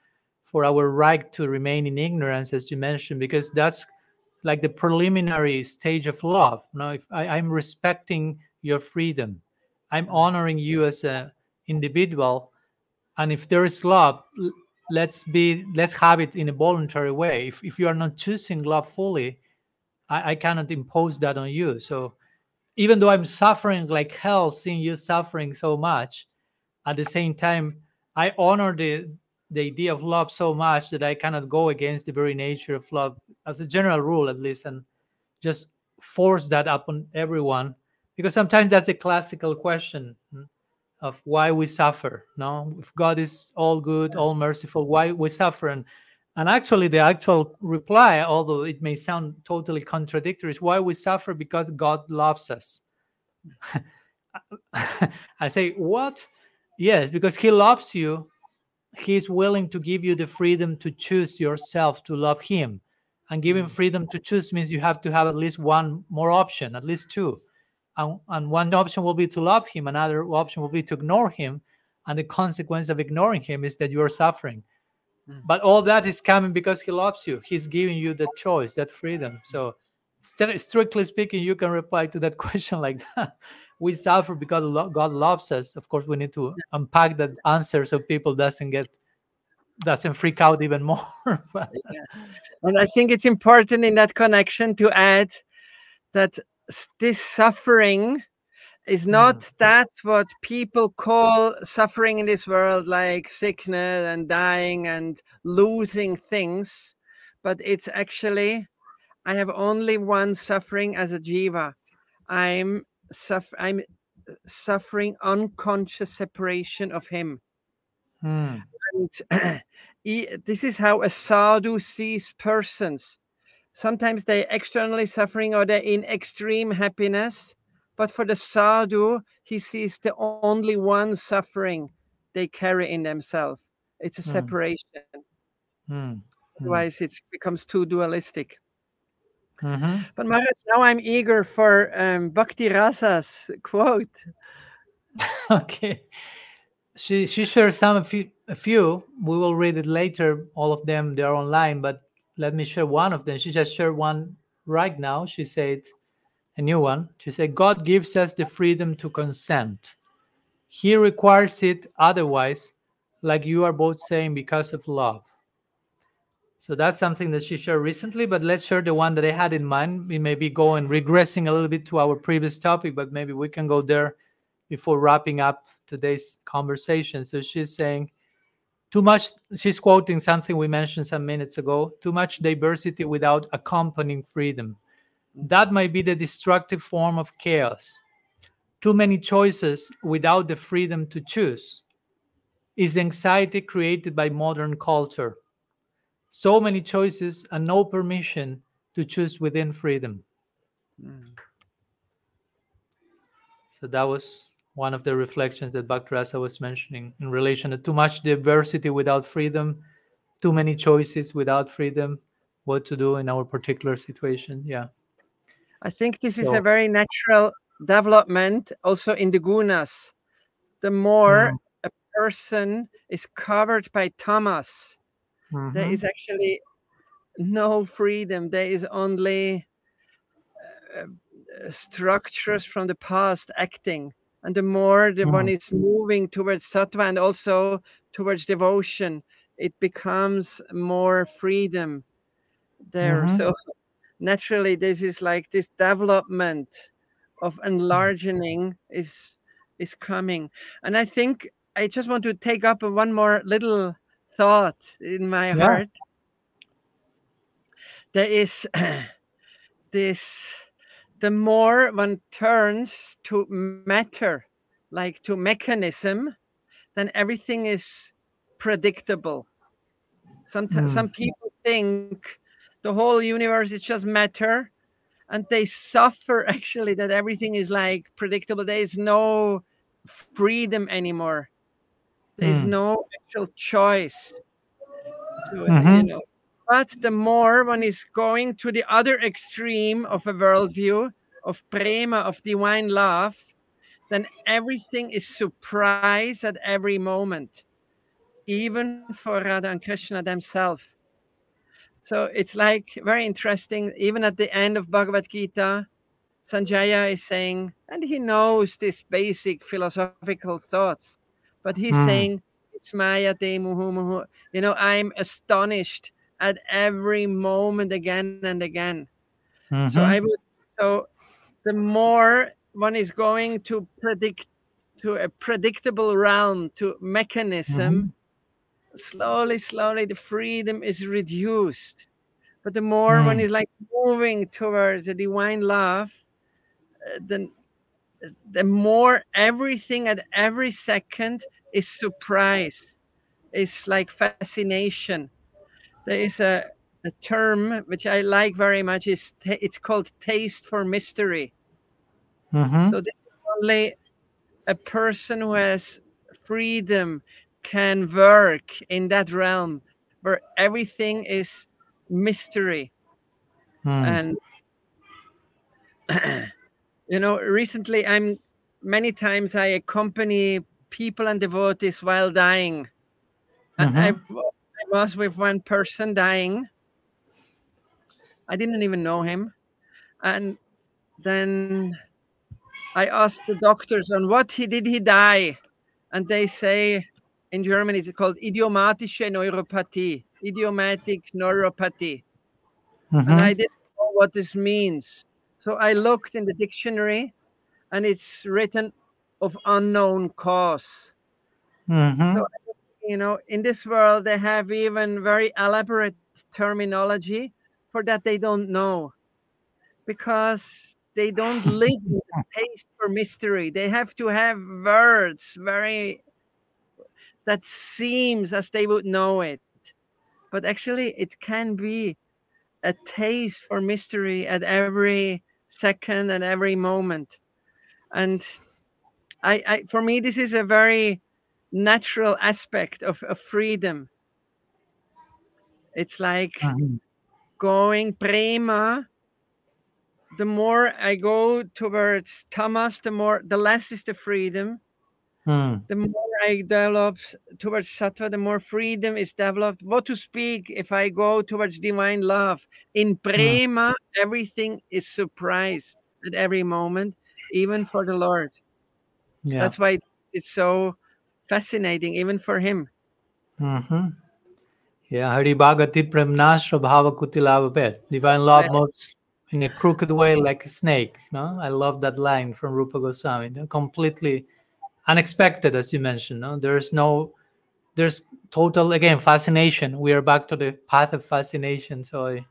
for our right to remain in ignorance, as you mentioned, because that's like the preliminary stage of love. Now, if I, I'm respecting your freedom, I'm honoring you as an individual, and if there is love, let's be let's have it in a voluntary way. If if you are not choosing love fully, I, I cannot impose that on you. So even though I'm suffering like hell, seeing you suffering so much, at the same time, I honor the the idea of love so much that I cannot go against the very nature of love, as a general rule, at least, and just force that upon everyone. Because sometimes that's a classical question hmm, of why we suffer. No, if God is all good, all merciful, why we suffer? And and actually, the actual reply, although it may sound totally contradictory, is why we suffer because God loves us. I say, what? Yes, because He loves you. He's willing to give you the freedom to choose yourself to love Him. And giving freedom to choose means you have to have at least one more option, at least two. And, and one option will be to love Him, another option will be to ignore Him. And the consequence of ignoring Him is that you are suffering Mm. Mm. But all that is coming because he loves you. He's giving you the choice, that freedom. So, st- strictly speaking, you can reply to that question like that. We suffer because God loves us. Of course, we need to unpack that answer so people doesn't get doesn't freak out even more. yeah. And I think it's important in that connection to add that this suffering is not that what people call suffering in this world like sickness and dying and losing things but it's actually i have only one suffering as a jiva. I'm suff- i'm suffering unconscious separation of him. Mm. and this is how a sadhu sees persons. Sometimes they're externally suffering or they're in extreme happiness but for the sadhu, he sees the only one suffering they carry in themselves. It's a mm. separation. Mm. Otherwise, it becomes too dualistic. Mm-hmm. But Maharaj, now I'm eager for um, Bhakti Rasa's quote. okay. She she shares some a few, a few. We will read it later. All of them they are online, but let me share one of them. She just shared one right now. She said, a new one. She said, God gives us the freedom to consent. He requires it otherwise, like you are both saying, because of love. So that's something that she shared recently, but let's share the one that I had in mind. We may be going regressing a little bit to our previous topic, but maybe we can go there before wrapping up today's conversation. So she's saying, too much, she's quoting something we mentioned some minutes ago too much diversity without accompanying freedom that might be the destructive form of chaos. Too many choices without the freedom to choose is anxiety created by modern culture. So many choices and no permission to choose within freedom. Mm. So that was one of the reflections that Bhakti was mentioning in relation to too much diversity without freedom, too many choices without freedom, what to do in our particular situation. Yeah. I think this so, is a very natural development also in the gunas. The more mm. a person is covered by tamas, mm-hmm. there is actually no freedom. There is only uh, structures from the past acting. And the more the mm. one is moving towards sattva and also towards devotion, it becomes more freedom there. Mm-hmm. So naturally this is like this development of enlarging is is coming. And I think I just want to take up one more little thought in my Yeah. heart. There is this the more one turns to matter, like to mechanism, then everything is predictable. Sometimes Mm. some people think the whole universe is just matter, and they suffer actually that everything is like predictable. There is no freedom anymore. There is Mm. no actual choice. So, you Mhm. know, but the more one is going to the other extreme of a worldview of prema, of divine love, then everything is surprise at every moment, even for Radha and Krishna themselves. So it's like very interesting. Even at the end of Bhagavad Gita, Sanjaya is saying, and he knows these basic philosophical thoughts, but he's Mm. saying, it's Maya te muhu muhu. You know, I'm astonished at every moment again and again. So Mhm. I would so the more one is going to predict to a predictable realm, to mechanism, slowly, slowly the freedom is reduced. But the more one Mm. is like moving towards the divine love, uh, then the more everything at every second is surprise, is like fascination. There is a, a term which I like very much. Is ta- it's called taste for mystery. Mhm. So only a person who has freedom can work in that realm where everything is mystery. Mm. And you know, recently I'm many times I accompany people and devotees while dying. And I, Mhm. w- I was with one person dying. I didn't even know him. And then I asked the doctors on what he did he die, and they say in German it's called idiopathische neuropathie, idiopathic neuropathy, and I didn't know what this means. So I looked in the dictionary, and it's written of unknown cause. Mhm. So you know, in this world they have even very elaborate terminology for that they don't know because they don't live the taste for mystery. They have to have words very that seems as they would know it. But actually it can be a taste for mystery at every second and every moment. And I, I for me this is a very natural aspect of, of freedom. It's like Mhm. going prema the more i go towards tamas the more the less is the freedom Mm. the more i develop towards sattva the more freedom is developed what to speak if i go towards divine love in prema everything is surprise at every moment even for the lord Yeah. that's why it's so fascinating even for him Mm-hmm. Yeah, Hari Bhagati Premnashra Bhava Kutilabhabet. Divine love moves in a crooked way like a snake. No? I love that line from Rupa Goswami. They're completely unexpected, as you mentioned. No? There's no, there's total, again, fascination. We are back to the path of fascination. So I,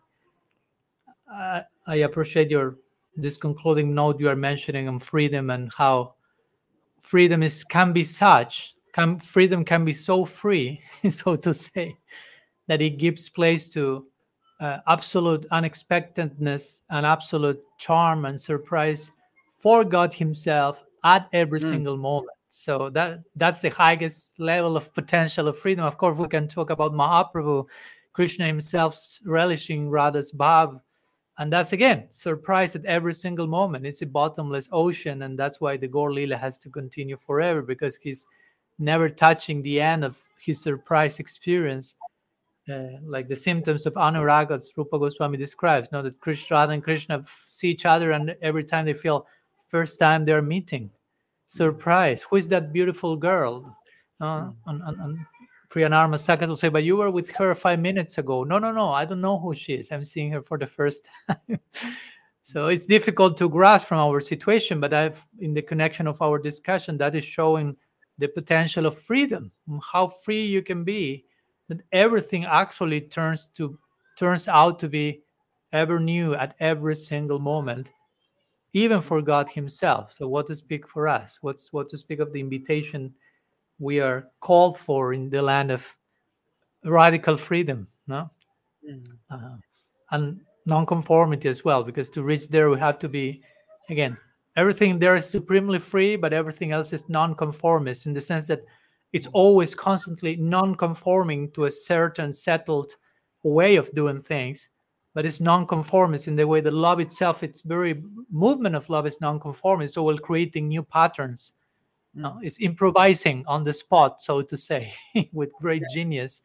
I, I appreciate your, this concluding note you are mentioning on freedom and how freedom is can be such can freedom can be so free so to say that it gives place to uh, absolute unexpectedness and absolute charm and surprise for god himself at every Mm. single moment so that that's the highest level of potential of freedom. Of course we can talk about mahaprabhu krishna himself relishing radha's bhav. And that's again surprise at every single moment. It's a bottomless ocean and that's why the gaura lila has to continue forever because he's never touching the end of his surprise experience. Uh, like the symptoms of anuraga that rupa goswami describes you know that krishna and krishna see each other and every time they feel first time they're meeting surprise who is that beautiful girl uh, and, and, and will say, but you were with her five minutes ago. No, no, no. I don't know who she is. I'm seeing her for the first time. So it's difficult to grasp from our situation, but I've in the connection of our discussion that is showing the potential of freedom, how free you can be, that everything actually turns to turns out to be ever new at every single moment, even for God Himself. So what to speak for us? What's what to speak of the invitation we are called for in the land of radical freedom, no? Mm. uh, and nonconformity as well because to reach there we have to be again everything there is supremely free but everything else is nonconformist in the sense that it's always constantly non-conforming to a certain settled way of doing things but it's non-conformist in the way that love itself its very movement of love is non-conformist so we're creating new patterns. No, mm. it's improvising on the spot so to say with great genius.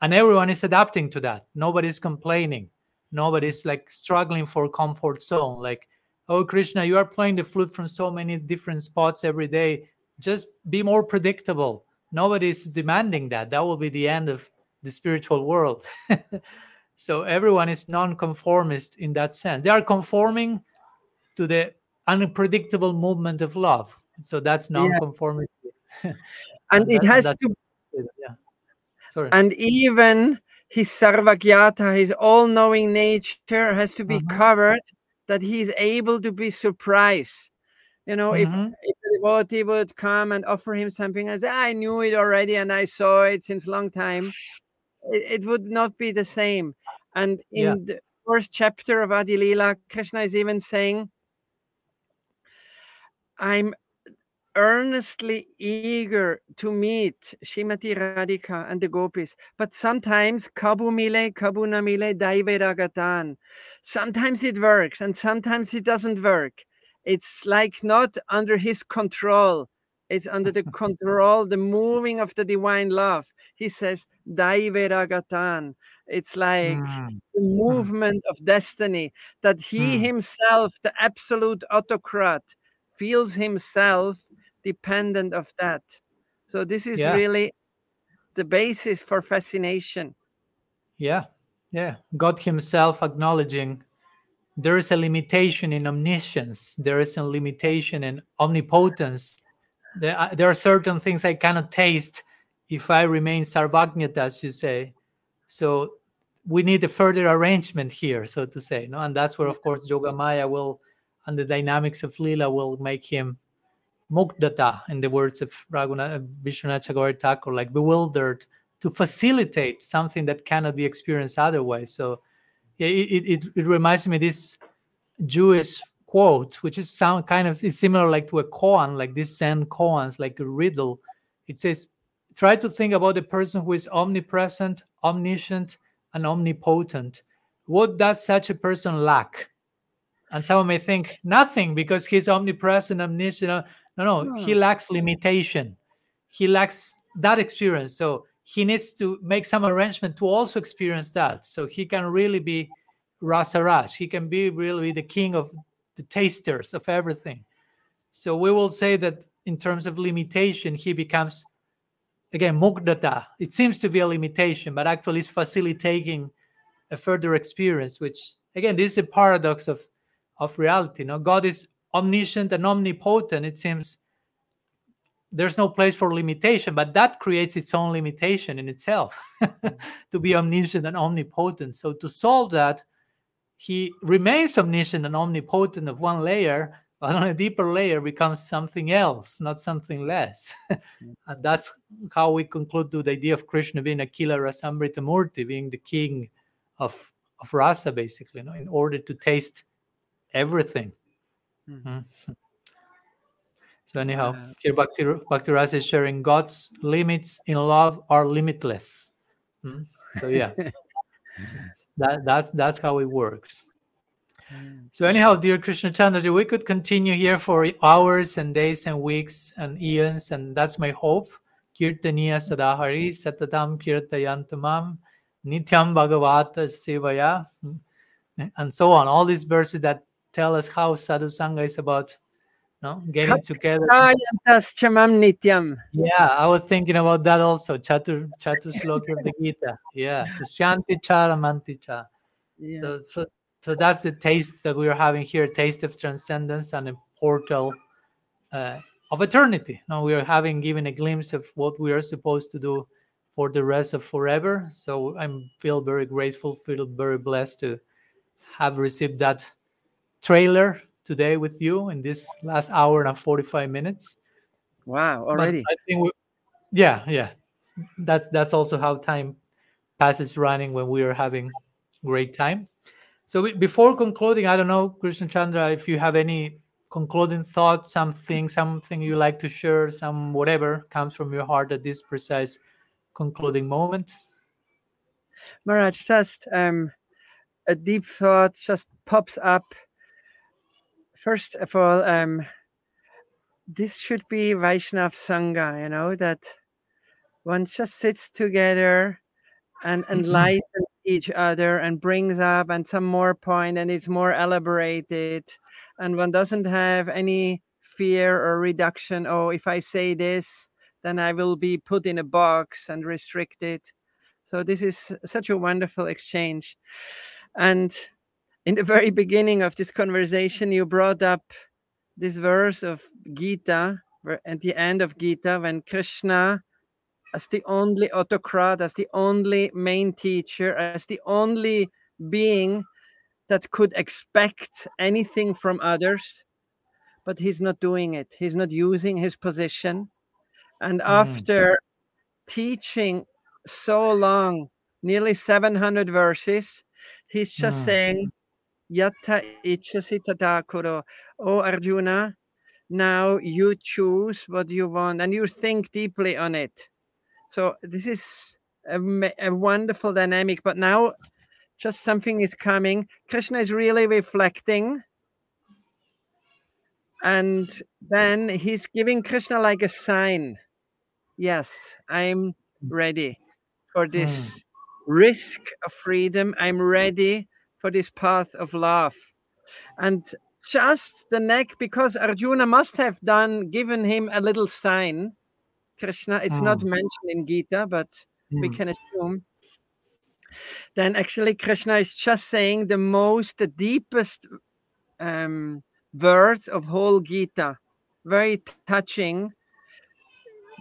And everyone is adapting to that. Nobody's complaining. Nobody's like struggling for comfort zone like oh krishna you are playing the flute from so many different spots every day. Just be more predictable. Nobody's demanding that. That will be the end of the spiritual world so everyone is non-conformist in that sense they are conforming to the unpredictable movement of love so that's Yeah. non-conformity And it has to yeah sorry and even his sarvagyata, his all-knowing nature, has to be Mhm. covered that he is able to be surprised. You know, if, Mhm. if the devotee would come and offer him something and say, I knew it already and I saw it since long time, it, it would not be the same. And in Yeah. the first chapter of Adi Lila, Krishna is even saying, I'm earnestly eager to meet Shrimati Radhika and the gopis, but sometimes kabu mile, kabu na mile, daive ragatan. Sometimes it works and sometimes it doesn't work. It's like not under his control. It's under the control, the moving of the divine love. He says, daive ragatan. It's like Mm. the movement of destiny that he Hmm. himself, the absolute autocrat, feels himself dependent of that. So this is Yeah. really the basis for fascination. Yeah, yeah. God Himself acknowledging there is a limitation in omniscience, there is a limitation in omnipotence. There are, there are certain things I cannot taste if I remain sarvagnyata, as you say. So we need a further arrangement here, so to say. No? And that's where, of course, Yoga Maya will, and the dynamics of Lila will make him mugdhata, in the words of Raghunath uh, Vishwanath Chakravarti Thakur, like bewildered to facilitate something that cannot be experienced otherwise. So yeah, it, it, it reminds me this Jewish quote, which is sound kind of is similar like to a koan, like this Zen koans, like a riddle. It says, try to think about a person who is omnipresent, omniscient, and omnipotent. What does such a person lack? And someone may think nothing because he's omnipresent, omniscient. uh, No, no, he Hmm. lacks limitation. He lacks that experience. So he needs to make some arrangement to also experience that. So he can really be rasa Rasaraj. He can be really the king of the tasters of everything. So we will say that in terms of limitation, he becomes again mugdata. It seems to be a limitation, but actually it's facilitating a further experience, which again, this is a paradox of of reality. No, God is omniscient and omnipotent. It seems there's no place for limitation, but that creates its own limitation in itself to be omniscient and omnipotent. So to solve that, he remains omniscient and omnipotent of one layer, but on a deeper layer becomes something else, not something less. and that's how we conclude to the idea of Krishna being Akhila Rasamrita Murti, being the king of, of rasa, basically, you know, in order to taste everything. Mhm. So anyhow, here Bhakti, Bhakti Rasa is sharing God's limits in love are limitless. Mm. So yeah, that that's that's how it works. So anyhow, dear Krishna Chandraji, we could continue here for hours and days and weeks and eons, and that's my hope. Kirtaniya Sadahari Satatam Kirtayantamam Nityam Bhagavata Sevaya mm, and so on. All these verses that tell us how sadhu sangha is about no, getting together. Nityam. Yeah, I was thinking about that also. Chatur Chatur Sloki of the Gita. Yeah. Shanti cha Ramanticha. Yeah. So so so that's the taste that we are having here—a taste of transcendence and a portal uh, of eternity. Now we are having given a glimpse of what we are supposed to do for the rest of forever. So i feel very grateful feel very blessed to have received that trailer today with you in this last hour and 45 minutes. Wow already. But i think we, yeah yeah. That's that's also how time passes running when we are having great time so we, before concluding i don't know krishna chandra if you have any concluding thoughts something something you like to share some whatever comes from your heart at this precise concluding moment. Maharaj just um, a deep thought just pops up. First of all um, this should be vaishnav sangha you know that one just sits together and enlightens each other and brings up and some more point and it's more elaborated. And one doesn't have any fear or reduction oh if i say this then i will be put in a box and restricted. So this is such a wonderful exchange. And in the very beginning of this conversation you brought up this verse of gita at the end of gita when krishna as the only autocrat, as the only main teacher, as the only being that could expect anything from others, but he's not doing it. He's not using his position. And mm. after teaching so long, nearly 700 verses, he's just mm. saying, Yatta ichasi tadakuro. Oh, Arjuna, now you choose what you want and you think deeply on it so this is a, a wonderful dynamic. But now, just something is coming. Krishna is really reflecting. And then he's giving Krishna like a sign. Yes, I'm ready for this mm. risk of freedom. I'm ready for this path of love. And just the neck, because Arjuna must have done, given him a little sign Krishna. It's not hmm. mentioned in Gita, but we can assume. Then actually, Krishna is just saying the most, the deepest um, words of whole Gita. Very touching.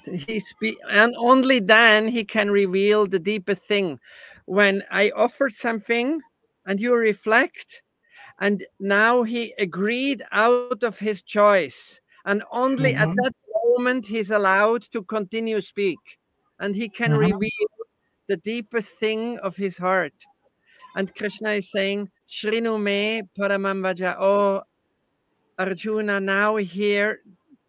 He spe- and only then he can reveal the deeper thing. When I offered something and you reflect, and now he agreed out of his choice, and only mm-hmm. at that moment he's allowed to continue speak and he can mm-hmm. reveal the deepest thing of his heart. And krishna is saying shrinu me paramam vaja oh arjuna now hear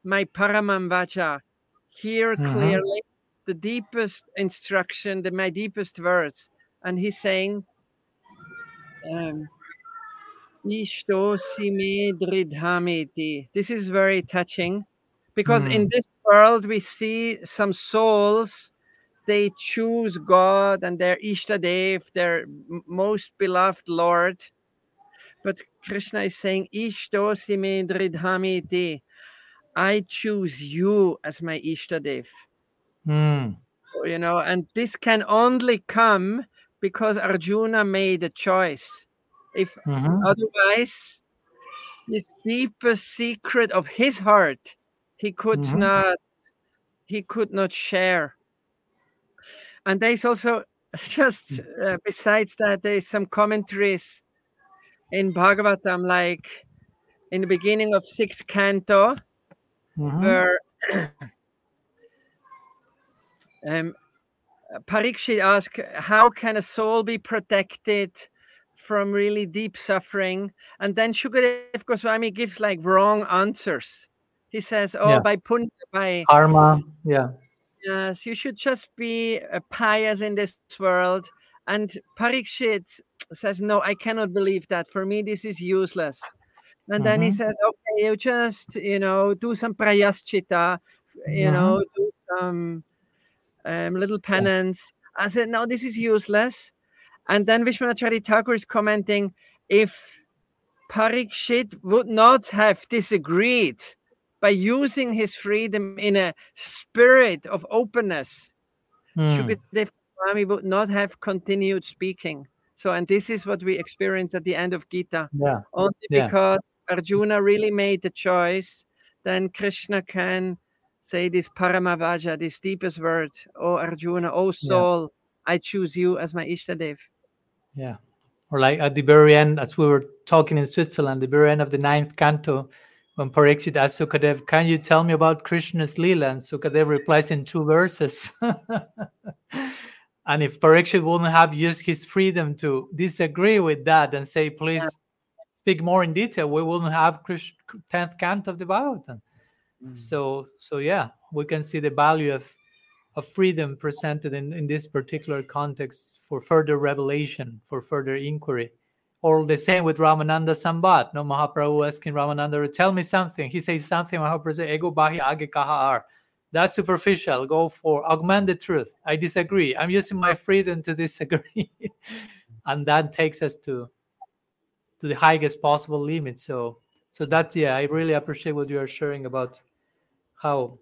my paramam vaja hear mm-hmm. clearly the deepest instruction the my deepest words and he's saying um, this is very touching because mm. in this world we see some souls they choose god and their ishtadev their most beloved lord but krishna is saying ishtosime dridhamiti i choose you as my ishtadev mm. you know and this can only come because arjuna made a choice if mm-hmm. otherwise this deepest secret of his heart he could mm-hmm. not he could not share and there's also just mm. uh, besides that there's some commentaries in bhagavatam like in the beginning of sixth canto mm-hmm. where um, Parikshit asked, How can a soul be protected from really deep suffering? And then Shukadev Goswami gives like wrong answers. He says, "Oh, yeah. by punya, by karma, yeah, yes, you should just be a pious in this world." And Parikshit says, "No, I cannot believe that. For me, this is useless." And mm-hmm. then he mm-hmm. says, "Okay, you just you know do some prayaschita, you mm-hmm. know, do some um, little penance." I said, "No, this is useless." And then Vishwanath Chakravarti Thakur is commenting, if Parikshit would not have disagreed by using his freedom in a spirit of openness, mm. Shukadev Swami would not have continued speaking. So, and this is what we experience at the end of Gita. Yeah. Only Yeah. because Arjuna really made the choice, then Krishna can say this Paramavaja, this deepest word. Oh, Arjuna, oh soul, I choose you as my Ishtadev. Yeah. Or like at the very end, as we were talking in Switzerland, the very end of the ninth canto, when Parikshit asked Sukadev, Can you tell me about Krishna's Leela? And Sukadev replies in two verses. and if Parikshit wouldn't have used his freedom to disagree with that and say, Please Yeah. speak more in detail, we wouldn't have Krish- 10th canto of the Bhagavatam. Mm. So, so yeah, we can see the value of of freedom presented in, in this particular context for further revelation, for further inquiry. Or the same with Ramananda Samvad. No Mahaprabhu asking Ramananda, tell me something. He says something, Mahaprabhu says, Ego bahi age kaha. That's superficial. Go for augment the truth. I disagree. I'm using my freedom to disagree. and that takes us to to the highest possible limit. So so that's yeah, I really appreciate what you are sharing about how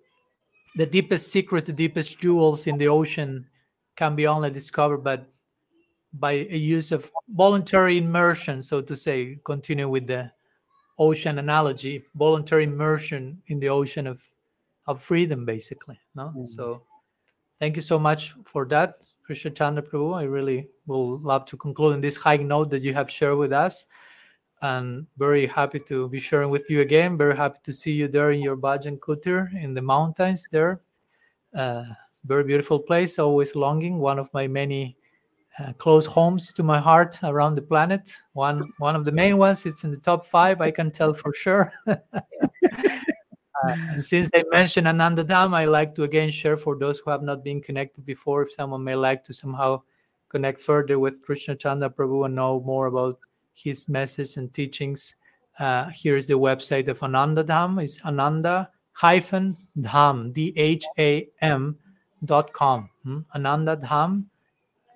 the deepest secrets, the deepest jewels in the ocean can be only discovered but by a use of voluntary immersion, so to say, continue with the ocean analogy, voluntary immersion in the ocean of, of freedom, basically. No? Mm. So thank you so much for that, Krishna Chandra Prabhu. I really will love to conclude on this high note that you have shared with us. And very happy to be sharing with you again. Very happy to see you there in your Bhajan Kutir in the mountains there. Uh, very beautiful place, always longing. One of my many uh, close homes to my heart around the planet. One one of the main ones. It's in the top five. I can tell for sure. Uh, and since I mentioned Ananda Dham, I like to again share for those who have not been connected before, if someone may like to somehow connect further with Krishna Chandra Prabhu and know more about his message and teachings. Uh, here is the website of Ananda Dham. It's Ananda hyphen Dham, D H A M dot com. Hmm? Ananda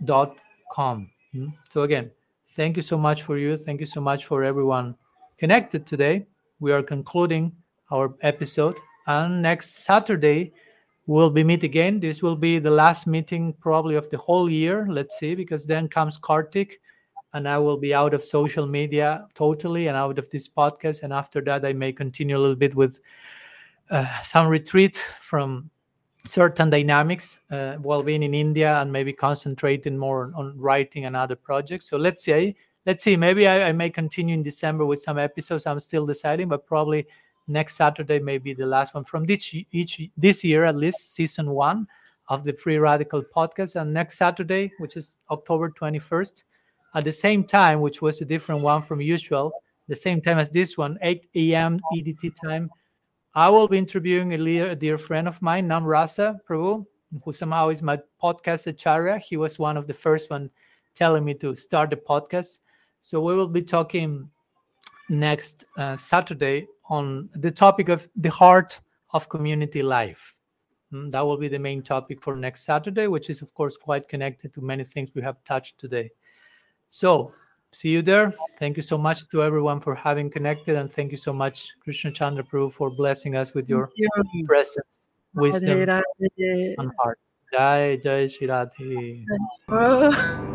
dot com. Hmm? So again, thank you so much for you. Thank you so much for everyone connected today. We are concluding our episode, and next Saturday we'll be meet again. This will be the last meeting probably of the whole year. Let's see, because then comes Kartik, and I will be out of social media totally and out of this podcast. And after that, I may continue a little bit with uh, some retreat from certain dynamics uh, while being in India and maybe concentrating more on writing and other projects. So let's see. Let's see. Maybe I, I may continue in December with some episodes. I'm still deciding, but probably next Saturday may be the last one from this each this year at least season one of the Free Radical podcast. And next Saturday, which is October 21st, at the same time, which was a different one from usual, the same time as this one, 8 a.m. EDT time. I will be interviewing a, dear, a dear friend of mine, Namarasa Prabhu, who somehow is my podcast acharya. He was one of the first one telling me to start the podcast. So we will be talking next uh, Saturday on the topic of the heart of community life. Mm, That will be the main topic for next Saturday, which is, of course, quite connected to many things we have touched today. So, see you there. Thank you so much to everyone for having connected, and thank you so much, Krishna Chandra Prabhu, for blessing us with your you. presence, wisdom, Radhe, Radhe. and heart. Jai Jai Shri Radhe. Oh.